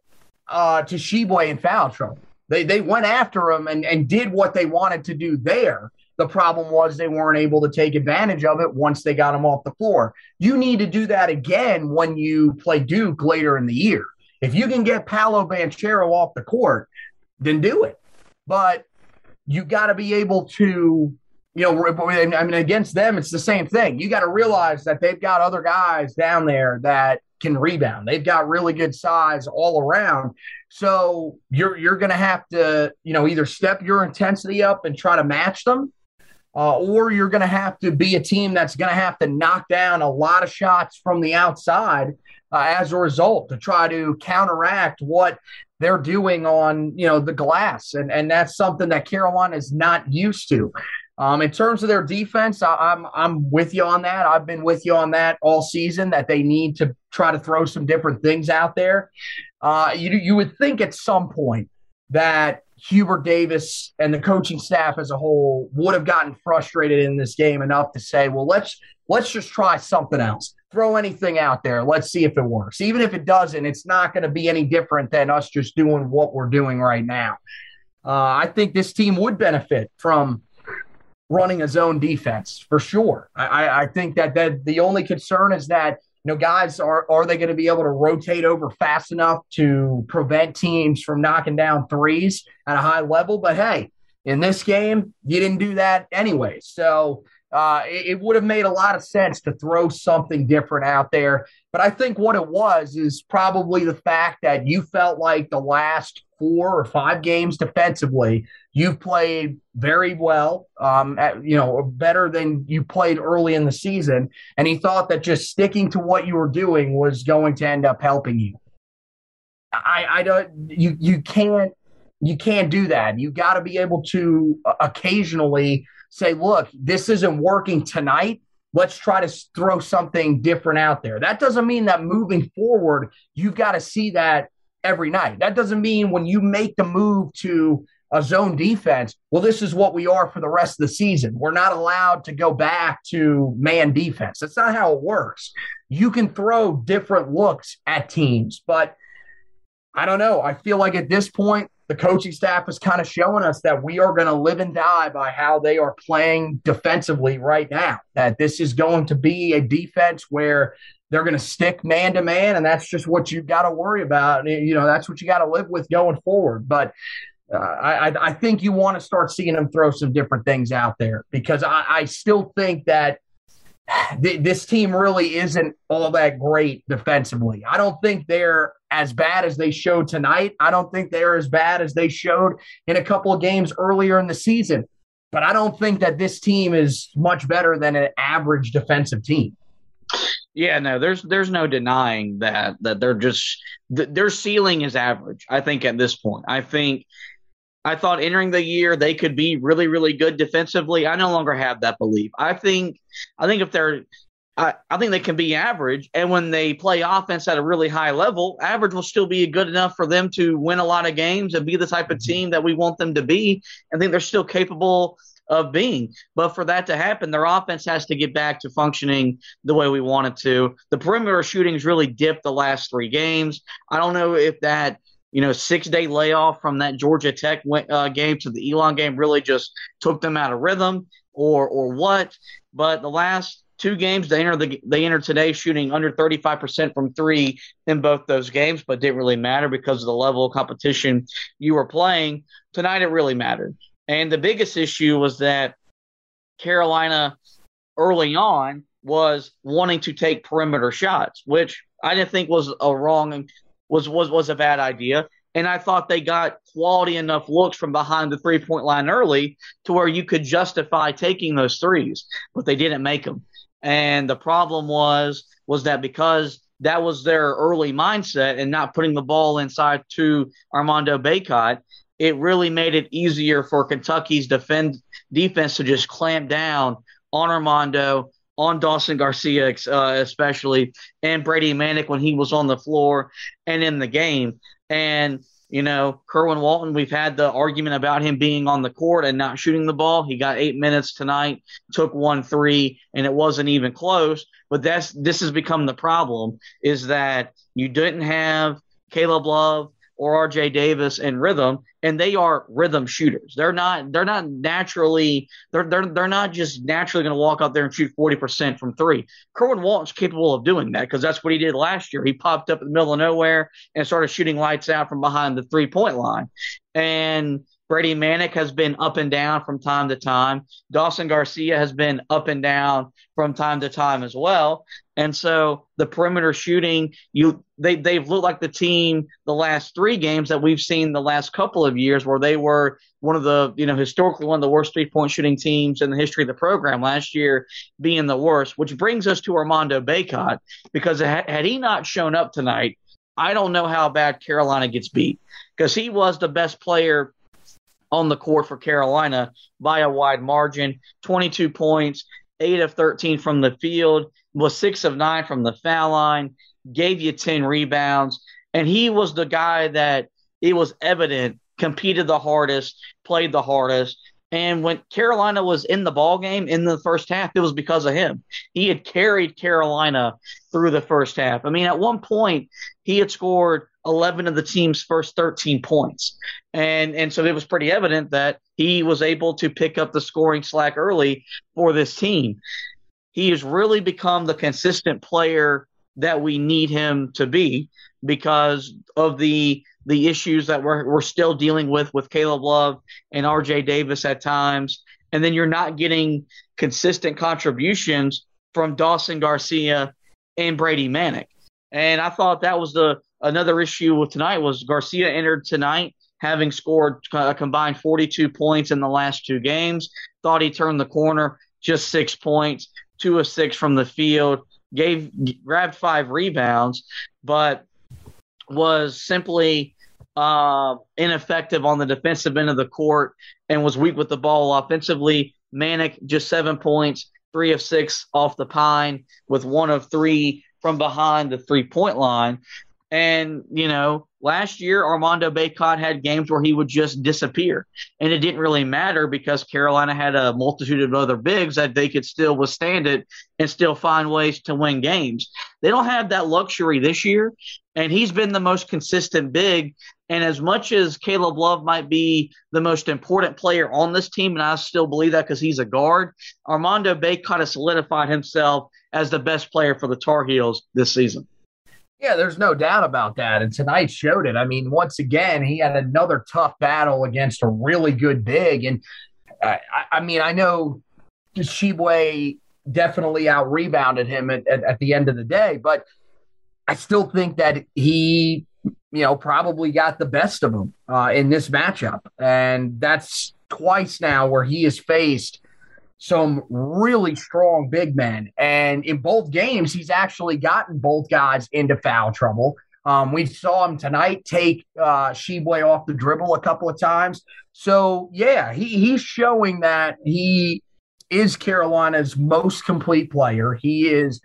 uh, Tshiebwe in foul trouble. They they went after him and, and did what they wanted to do there. The problem was they weren't able to take advantage of it once they got him off the floor. You need to do that again when you play Duke later in the year. If you can get Paolo Banchero off the court, then do it. But you got to be able to you know, I mean, against them, it's the same thing. You got to realize that they've got other guys down there that can rebound. They've got really good size all around. So you're you're going to have to, you know, either step your intensity up and try to match them, uh, or you're going to have to be a team that's going to have to knock down a lot of shots from the outside uh, as a result to try to counteract what they're doing on you know the glass and and that's something that Carolina is not used to um, in terms of their defense, I, am I'm, I'm with you on that. I've been with you on that all season. That they need to try to throw some different things out there. Uh, you you would think at some point that Hubert Davis and the coaching staff as a whole would have gotten frustrated in this game enough to say, well, let's let's just try something else. Throw anything out there. Let's see if it works. Even if it doesn't, it's not going to be any different than us just doing what we're doing right now. Uh, I think this team would benefit from running a zone defense for sure. I, I think that that the only concern is that you know guys are are they going to be able to rotate over fast enough to prevent teams from knocking down threes at a high level? But hey, in this game, you didn't do that anyway. So uh, it, it would have made a lot of sense to throw something different out there. But I think what it was is probably the fact that you felt like the last four or five games defensively, you've played very well, um, at, you know, better than you played early in the season. And he thought that just sticking to what you were doing was going to end up helping you. I, I don't, you, you can't, you can't do that. You got to be able to uh, occasionally say, look, this isn't working tonight. Let's try to throw something different out there. That doesn't mean that moving forward, you've got to see that every night. That doesn't mean when you make the move to a zone defense, well, this is what we are for the rest of the season. We're not allowed to go back to man defense. That's not how it works. You can throw different looks at teams, but I don't know. I feel like at this point, the coaching staff is kind of showing us that we are going to live and die by how they are playing defensively right now. That this is going to be a defense where they're going to stick man to man, and that's just what you've got to worry about. You know, that's what you got to live with going forward. But I, I think you want to start seeing them throw some different things out there because I, I still think that th- this team really isn't all that great defensively. I don't think they're as bad as they showed tonight. I don't think they're as bad as they showed in a couple of games earlier in the season. But I don't think that this team is much better than an average defensive team. Yeah, no, there's there's no denying that that they're just th- their ceiling is average. I think at this point, I think I thought entering the year they could be really really good defensively. I no longer have that belief. I think I think if they're I, I think they can be average. And when they play offense at a really high level, average will still be good enough for them to win a lot of games and be the type of mm-hmm. team that we want them to be. I think they're still capable of being. But for that to happen, their offense has to get back to functioning the way we want it to. The perimeter shooting's really dipped the last three games. I don't know if that you know, six day layoff from that Georgia Tech uh, game to the Elon game really just took them out of rhythm or or what. But the last two games they entered the they entered today shooting under 35% from three in both those games, but didn't really matter because of the level of competition you were playing. Tonight it really mattered. And the biggest issue was that Carolina early on was wanting to take perimeter shots, which I didn't think was a wrong was was was a bad idea. And I thought they got quality enough looks from behind the three point line early to where you could justify taking those threes, but they didn't make them. And the problem was was that because that was their early mindset and not putting the ball inside to Armando Bacot, it really made it easier for Kentucky's defend defense to just clamp down on Armando on Dawson Garcia, uh, especially, and Brady Manek when he was on the floor and in the game. And, you know, Kerwin Walton, we've had the argument about him being on the court and not shooting the ball. He got eight minutes tonight, took one three, and it wasn't even close. But that's this has become the problem is that you didn't have Caleb Love or RJ Davis in rhythm, and they are rhythm shooters. They're not they're not naturally they're they're they're not just naturally going to walk out there and shoot 40% from 3. Kerwin Walton's capable of doing that because that's what he did last year. He popped up in the middle of nowhere and started shooting lights out from behind the three-point line. And Brady Manek has been up and down from time to time. Dawson Garcia has been up and down from time to time as well. And so the perimeter shooting, you they they've looked like the team the last three games that we've seen the last couple of years where they were one of the, you know, historically one of the worst three point shooting teams in the history of the program last year being the worst, which brings us to Armando Bacot because had he not shown up tonight, I don't know how bad Carolina gets beat because he was the best player on the court for Carolina by a wide margin 22 points, 8 of 13 from the field, was 6 of 9 from the foul line, gave you 10 rebounds. And he was the guy that it was evident competed the hardest, played the hardest. And when Carolina was in the ball game in the first half, it was because of him. He had carried Carolina through the first half. I mean, at one point, he had scored 11 of the team's first 13 points. And and so it was pretty evident that he was able to pick up the scoring slack early for this team. He has really become the consistent player that we need him to be because of the the issues that we're we're still dealing with with Caleb Love and RJ Davis at times. And then you're not getting consistent contributions from Dawson Garcia and Brady Manek. And I thought that was the another issue with tonight was Garcia entered tonight having scored a uh, combined 42 points in the last two games. Thought he turned the corner, just six points, two of six from the field, gave grabbed five rebounds, but was simply uh, ineffective on the defensive end of the court and was weak with the ball offensively. Manek just seven points, three of six off the pine, with one of three from behind the three point line. And, you know, last year Armando Bacot had games where he would just disappear. And it didn't really matter because Carolina had a multitude of other bigs that they could still withstand it and still find ways to win games. They don't have that luxury this year. And he's been the most consistent big. And as much as Caleb Love might be the most important player on this team, and I still believe that because he's a guard, Armando Bacot has solidified himself as the best player for the Tar Heels this season. Yeah, there's no doubt about that. And tonight showed it. I mean, once again, he had another tough battle against a really good big. And I, I mean, I know Tshiebwe definitely out rebounded him at, at, at, the end of the day, but I still think that he, you know, probably got the best of him uh, in this matchup. And that's twice now where he has faced some really strong big men. And in both games, he's actually gotten both guys into foul trouble. Um, we saw him tonight take uh, Tshiebwe off the dribble a couple of times. So yeah, he, he's showing that he is Carolina's most complete player. He is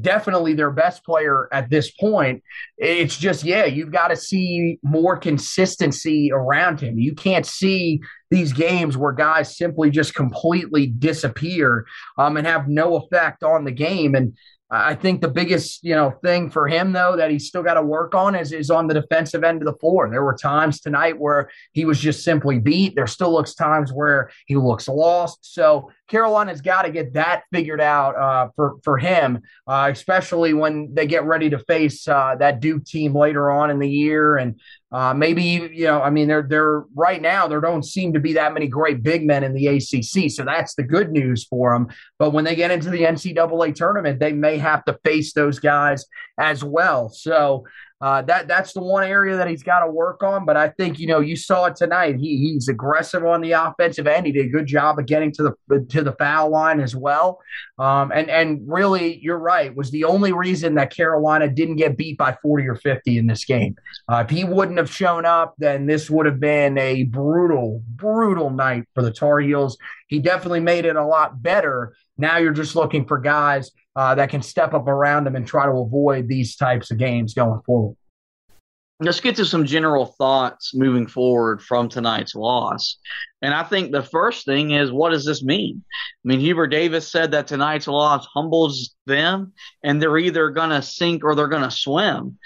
definitely their best player at this point. It's just, yeah, you've got to see more consistency around him. You can't see these games where guys simply just completely disappear um, and have no effect on the game. And I think the biggest, you know, thing for him though that he's still got to work on is is on the defensive end of the floor. There were times tonight where he was just simply beat. There still looks times where he looks lost. So Carolina's got to get that figured out uh, for for him, uh, especially when they get ready to face uh, that Duke team later on in the year, and uh, maybe you know, I mean, they're they're right now there don't seem to be that many great big men in the ACC, so that's the good news for them. But when they get into the NCAA tournament, they may have to face those guys as well. So uh, that that's the one area that he's got to work on. But I think you know you saw it tonight. He he's aggressive on the offensive end. He did a good job of getting to the to the foul line as well. Um, and and really, you're right. Was the only reason that Carolina didn't get beat by 40 or 50 in this game. Uh, if he wouldn't have shown up, then this would have been a brutal brutal night for the Tar Heels. He definitely made it a lot better. Now you're just looking for guys uh, that can step up around him and try to avoid these types of games going forward. Let's get to some general thoughts moving forward from tonight's loss. And I think the first thing is what does this mean? I mean, Hubert Davis said that tonight's loss humbles them and they're either going to sink or they're going to swim.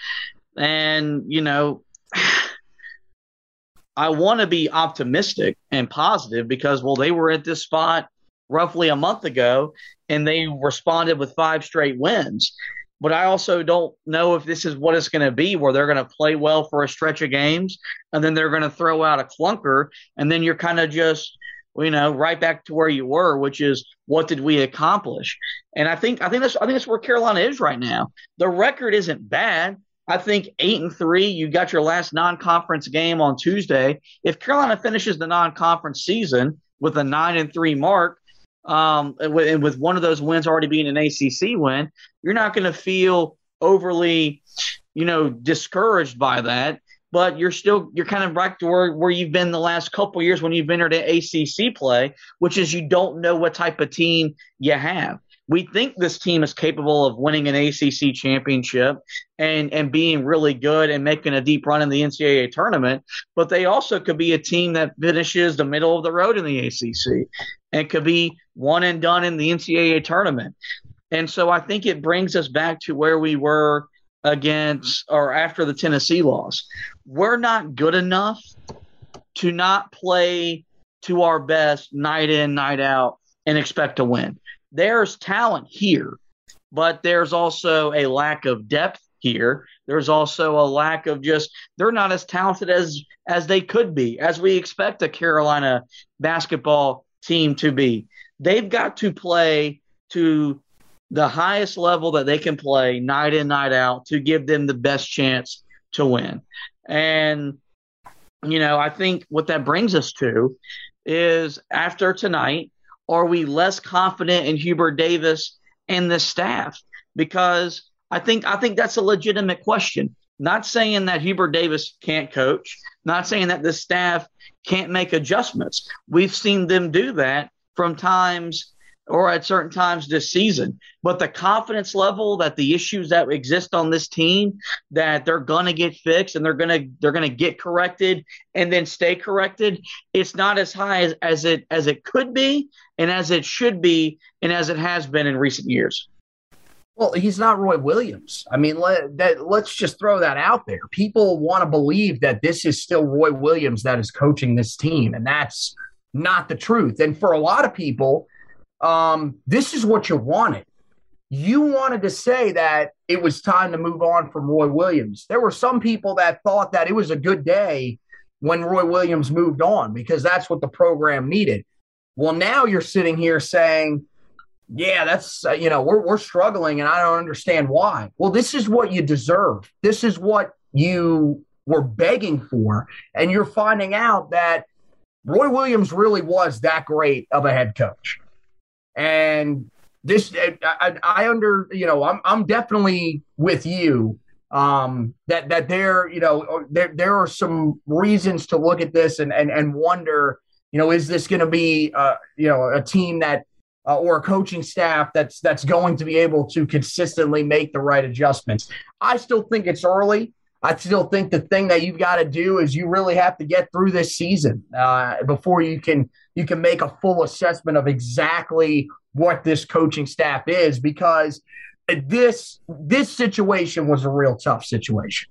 And, you know, [SIGHS] I want to be optimistic and positive because, well, they were at this spot roughly a month ago and they responded with five straight wins. But I also don't know if this is what it's going to be, where they're going to play well for a stretch of games and then they're going to throw out a clunker, and then you're kind of just, you know, right back to where you were, which is what did we accomplish? And I think I think that's I think that's where Carolina is right now. The record isn't bad. I think eight and three. You got your last non-conference game on Tuesday. If Carolina finishes the non-conference season with a nine and three mark, um, and with, one of those wins already being an ACC win, you're not going to feel overly, you know, discouraged by that. But you're still you're kind of back to where, where you've been the last couple years when you've entered an ACC play, which is you don't know what type of team you have. We think this team is capable of winning an ACC championship and and being really good and making a deep run in the NCAA tournament, but they also could be a team that finishes the middle of the road in the ACC and could be one and done in the NCAA tournament. And so I think it brings us back to where we were against or after the Tennessee loss. We're not good enough to not play to our best night in, night out and expect to win. There's talent here, but there's also a lack of depth here. There's also a lack of just they're not as talented as as they could be, as we expect a Carolina basketball team to be. They've got to play to the highest level that they can play night in, night out to give them the best chance to win. And, you know, I think what that brings us to is after tonight, are we less confident in Hubert Davis and the staff? Because I think I think that's a legitimate question. Not saying that Hubert Davis can't coach, not saying that the staff can't make adjustments. We've seen them do that from times or at certain times this season. But the confidence level that the issues that exist on this team that they're gonna get fixed and they're gonna they're gonna get corrected and then stay corrected, it's not as high as, as it as it could be and as it should be and as it has been in recent years. Well, he's not Roy Williams. I mean, let, that, let's just throw that out there. People want to believe that this is still Roy Williams that is coaching this team, and that's not the truth. And for a lot of people, um, this is what you wanted. You wanted to say that it was time to move on from Roy Williams. There were some people that thought that it was a good day when Roy Williams moved on because that's what the program needed. Well, now you're sitting here saying, yeah, that's, uh, you know, we're, we're struggling and I don't understand why. Well, this is what you deserve. This is what you were begging for. And you're finding out that Roy Williams really was that great of a head coach. And this, I, I under, you know, I'm, I'm definitely with you um, that, that there, you know, there, there are some reasons to look at this and, and, and wonder, you know, is this going to be, uh, you know, a team that uh, or a coaching staff that's that's going to be able to consistently make the right adjustments. I still think it's early. I still think the thing that you've got to do is you really have to get through this season uh, before you can you can make a full assessment of exactly what this coaching staff is because this this situation was a real tough situation.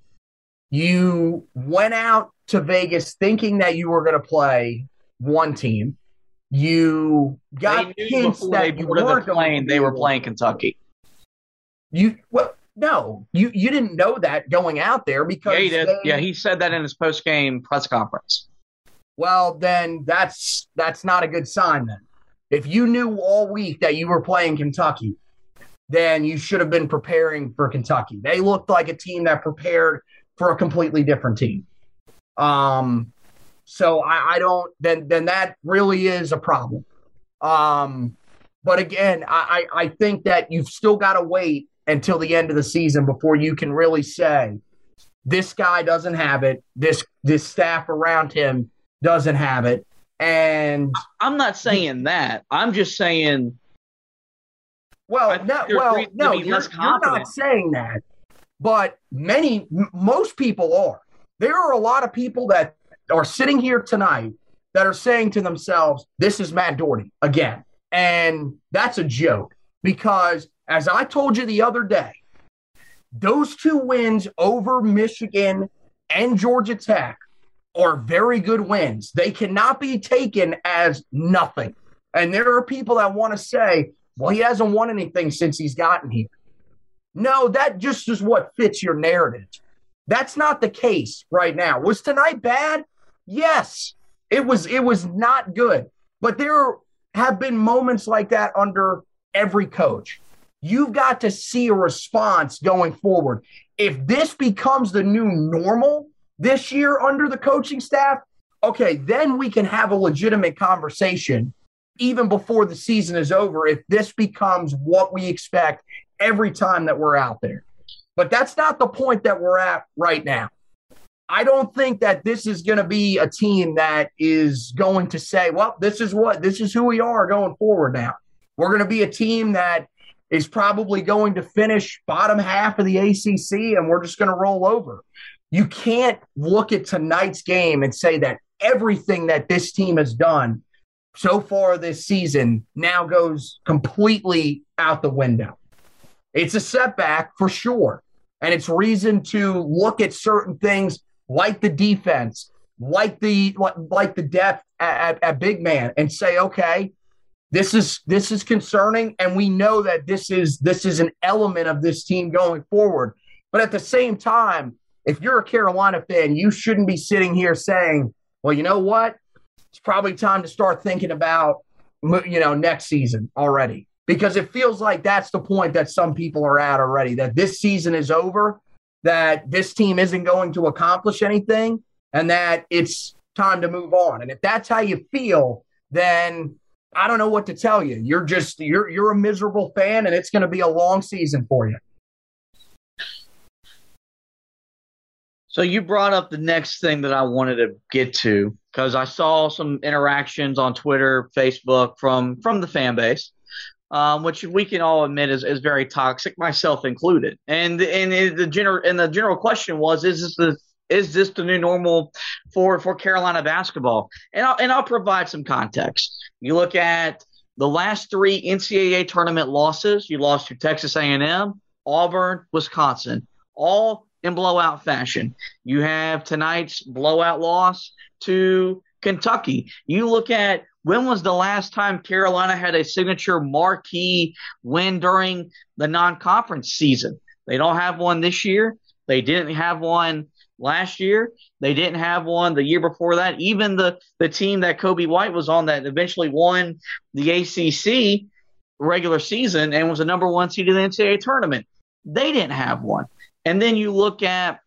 You went out to Vegas thinking that you were going to play one team. You got hints that you weren't playing. They were playing Kentucky. You well, no, you you didn't know that going out there because Yeah, he did. they- Yeah, he said that in his post game press conference. Well, then that's that's not a good sign. Then, if you knew all week that you were playing Kentucky, then you should have been preparing for Kentucky. They looked like a team that prepared for a completely different team. Um, so I, I don't. Then then that really is a problem. Um, but again, I I I think that you've still got to wait until the end of the season before you can really say this guy doesn't have it. This this staff around him doesn't have it. And I'm not saying that. I'm just saying well, no, well, no, you're, you're not saying that, but many, most people are. There are a lot of people that are sitting here tonight that are saying to themselves, "This is Matt Doherty again," and that's a joke because, as I told you the other day, those two wins over Michigan and Georgia Tech are very good wins. They cannot be taken as nothing. And there are people that want to say, well, he hasn't won anything since he's gotten here. No, that just is what fits your narrative. That's not the case right now. Was tonight bad? Yes. It was it was not good. But there have been moments like that under every coach. You've got to see a response going forward. If this becomes the new normal this year under the coaching staff, okay, then we can have a legitimate conversation even before the season is over if this becomes what we expect every time that we're out there. But that's not the point that we're at right now. I don't think that this is going to be a team that is going to say, well, this is what, this is who we are going forward now. We're going to be a team that is probably going to finish bottom half of the ACC and we're just going to roll over. You can't look at tonight's game and say that everything that this team has done so far this season now goes completely out the window. It's a setback for sure. And it's reason to look at certain things like the defense, like the like, the depth at, at, at big man, and say, okay, this is this is concerning, and we know that this is this is an element of this team going forward. But at the same time, if you're a Carolina fan, you shouldn't be sitting here saying, well, you know what? It's probably time to start thinking about you know next season already because it feels like that's the point that some people are at already that this season is over that this team isn't going to accomplish anything and that it's time to move on and if that's how you feel then i don't know what to tell you you're just you're you're a miserable fan and it's going to be a long season for you So you brought up the next thing that I wanted to get to because I saw some interactions on Twitter, Facebook from from the fan base, um, which we can all admit is, is very toxic, myself included. And and the general and the general question was, is this the is this the new normal for for Carolina basketball? And I'll, and I'll provide some context. You look at the last three NCAA tournament losses. You lost to Texas A&M, Auburn, Wisconsin, all in blowout fashion. You have tonight's blowout loss to Kentucky. You look at when was the last time Carolina had a signature marquee win during the non conference season? They don't have one this year. They didn't have one last year. They didn't have one the year before that. Even the, the team that Coby White was on that eventually won the ACC regular season and was the number one seed in the NCAA tournament. They didn't have one. And then you look at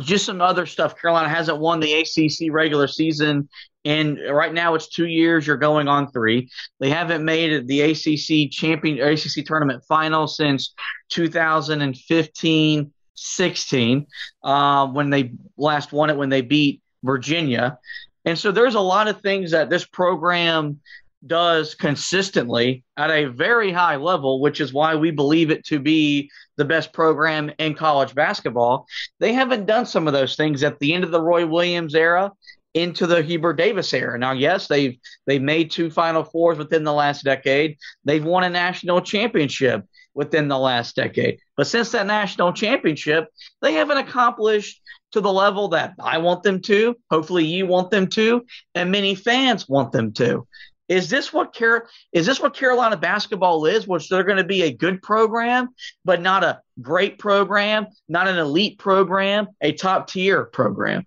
just some other stuff. Carolina hasn't won the ACC regular season, and right now it's two years. You're going on three. They haven't made the ACC champion ACC tournament final since 2015 16 uh, when they last won it when they beat Virginia. And so there's a lot of things that this program does consistently at a very high level, which is why we believe it to be the best program in college basketball. They haven't done some of those things at the end of the Roy Williams era into the Hubert Davis era. Now, yes, they've they've made two Final Fours within the last decade. They've won a national championship within the last decade. But since that national championship, they haven't accomplished to the level that I want them to. Hopefully, you want them to, and many fans want them to. Is this what Car- is this what Carolina basketball is? Which they're going to be a good program, but not a great program, not an elite program, a top tier program.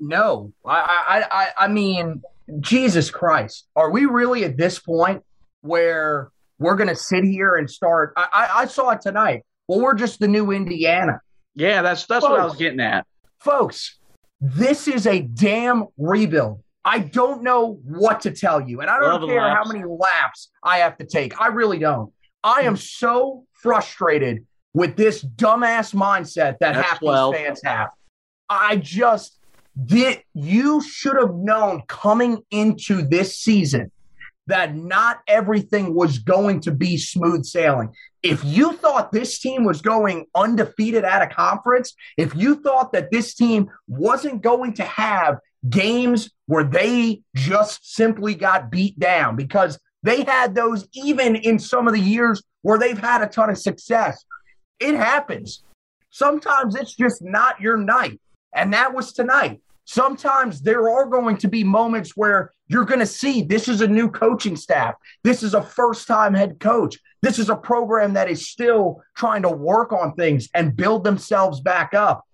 No, I, I, I, I mean, Jesus Christ, are we really at this point where we're going to sit here and start? I, I, I saw it tonight. Well, we're just the new Indiana. Yeah, that's that's folks, what I was getting at, folks. This is a damn rebuild. I don't know what to tell you. And I don't Love care how many laps I have to take. I really don't. I am hmm. so frustrated with this dumbass mindset that That's half these fans have. I just did you should have known coming into this season that not everything was going to be smooth sailing. If you thought this team was going undefeated at a conference, if you thought that this team wasn't going to have games where they just simply got beat down because they had those even in some of the years where they've had a ton of success. It happens. Sometimes it's just not your night. And that was tonight. Sometimes there are going to be moments where you're going to see this is a new coaching staff. This is a first time head coach. This is a program that is still trying to work on things and build themselves back up.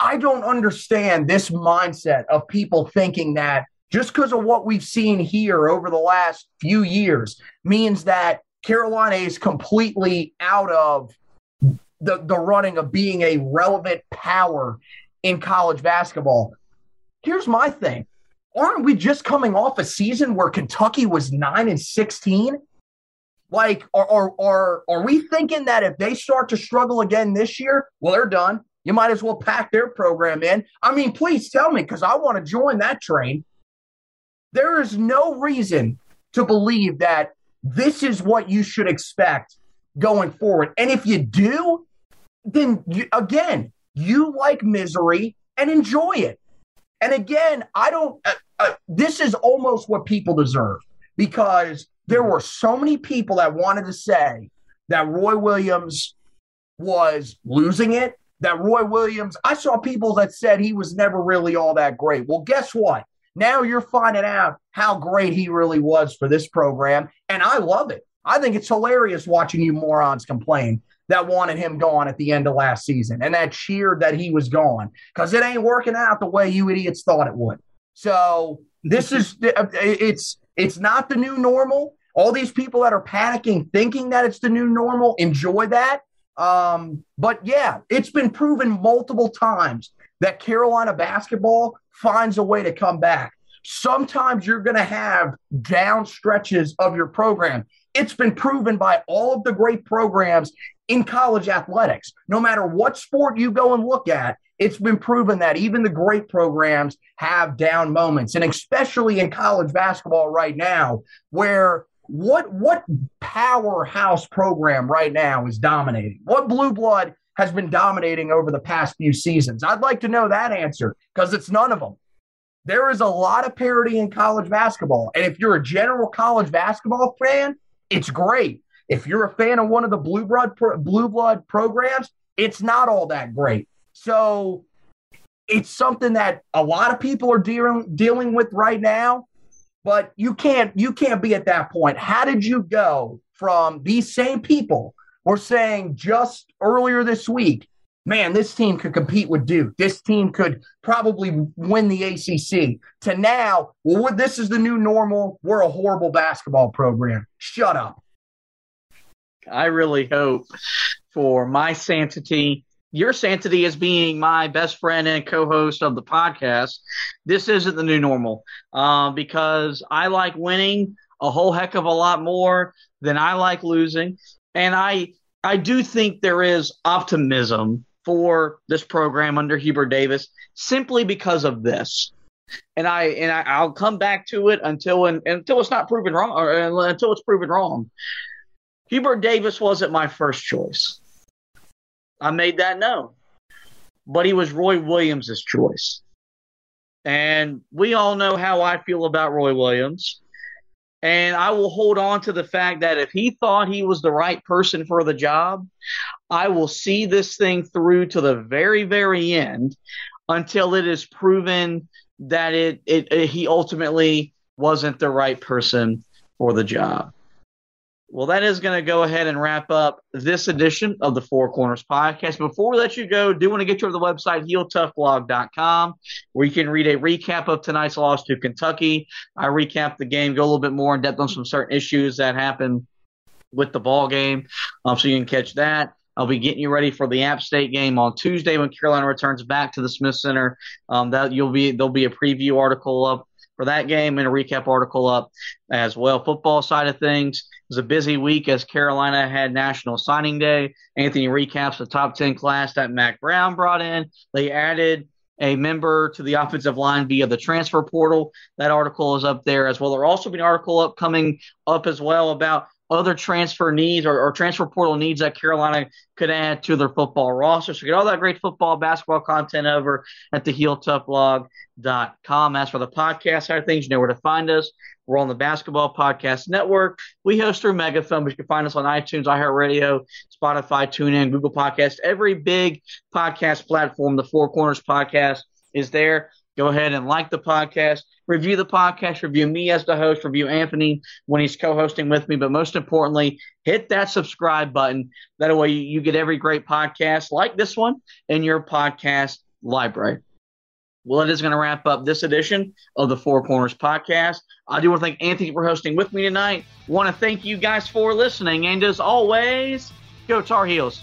I don't understand this mindset of people thinking that just because of what we've seen here over the last few years means that Carolina is completely out of the, the running of being a relevant power in college basketball. Here's my thing. Aren't we just coming off a season where Kentucky was 9 and 16? Like, are, are, are, are we thinking that if they start to struggle again this year, well, they're done? You might as well pack their program in. I mean, please tell me because I want to join that train. There is no reason to believe that this is what you should expect going forward. And if you do, then you, again, you like misery and enjoy it. And again, I don't, uh, uh, this is almost what people deserve because there were so many people that wanted to say that Roy Williams was losing it that Roy Williams, I saw people that said he was never really all that great. Well, guess what? Now you're finding out how great he really was for this program. And I love it. I think it's hilarious watching you morons complain that wanted him gone at the end of last season and that cheered that he was gone because it ain't working out the way you idiots thought it would. So this is it's it's not the new normal. All these people that are panicking, thinking that it's the new normal, enjoy that. Um, but yeah, it's been proven multiple times that Carolina basketball finds a way to come back. Sometimes you're going to have down stretches of your program. It's been proven by all of the great programs in college athletics. No matter what sport you go and look at, it's been proven that even the great programs have down moments. And especially in college basketball right now, where what what powerhouse program right now is dominating? What blue blood has been dominating over the past few seasons? I'd like to know that answer because it's none of them. There is a lot of parity in college basketball. And if you're a general college basketball fan, it's great. If you're a fan of one of the blue blood blue blood programs, it's not all that great. So it's something that a lot of people are dealing dealing with right now but you can't you can't be at that point. How did you go from these same people were saying just earlier this week, man, this team could compete with Duke. This team could probably win the ACC. To now, well, this is the new normal. We're a horrible basketball program. Shut up. I really hope for my sanity your sanctity as being my best friend and co-host of the podcast, this isn't the new normal uh, because I like winning a whole heck of a lot more than I like losing, and I I do think there is optimism for this program under Hubert Davis simply because of this. and I and I, I'll come back to it until and, until it's not proven wrong or until it's proven wrong. Hubert Davis wasn't my first choice. I made that known, but he was Roy Williams' choice, and we all know how I feel about Roy Williams. And I will hold on to the fact that if he thought he was the right person for the job, I will see this thing through to the very, very end until it is proven that it, it, it he ultimately wasn't the right person for the job. Well, that is going to go ahead and wrap up this edition of the Four Corners Podcast. Before we let you go, do want to get you to the website, heeltoughblog.com, where you can read a recap of tonight's loss to Kentucky. I recap the game, go a little bit more in depth on some certain issues that happened with the ball game, um, so you can catch that. I'll be getting you ready for the App State game on Tuesday when Carolina returns back to the Smith Center. Um, that you'll be there'll be a preview article up for that game and a recap article up as well. Football side of things was a busy week as Carolina had National Signing Day. Anthony recaps the top 10 class that Mack Brown brought in. They added a member to the offensive line via the transfer portal. That article is up there as well. There'll also be an article up coming up as well about other transfer needs or, or, transfer portal needs that Carolina could add to their football roster. So get all that great football, basketball content over at the heeltoughblog.com. As for the podcast side of things, you know where to find us. We're on the Basketball Podcast Network. We host through Megaphone, but you can find us on iTunes, iHeartRadio, Spotify, TuneIn, Google Podcast, every big podcast platform. The Four Corners Podcast is there. Go ahead and like the podcast, review the podcast, review me as the host, review Anthony when he's co hosting with me. But most importantly, hit that subscribe button. That way you get every great podcast like this one in your podcast library. Well, it is going to wrap up this edition of the Four Corners podcast. I do want to thank Anthony for hosting with me tonight. Want to thank you guys for listening. And as always, go Tar Heels.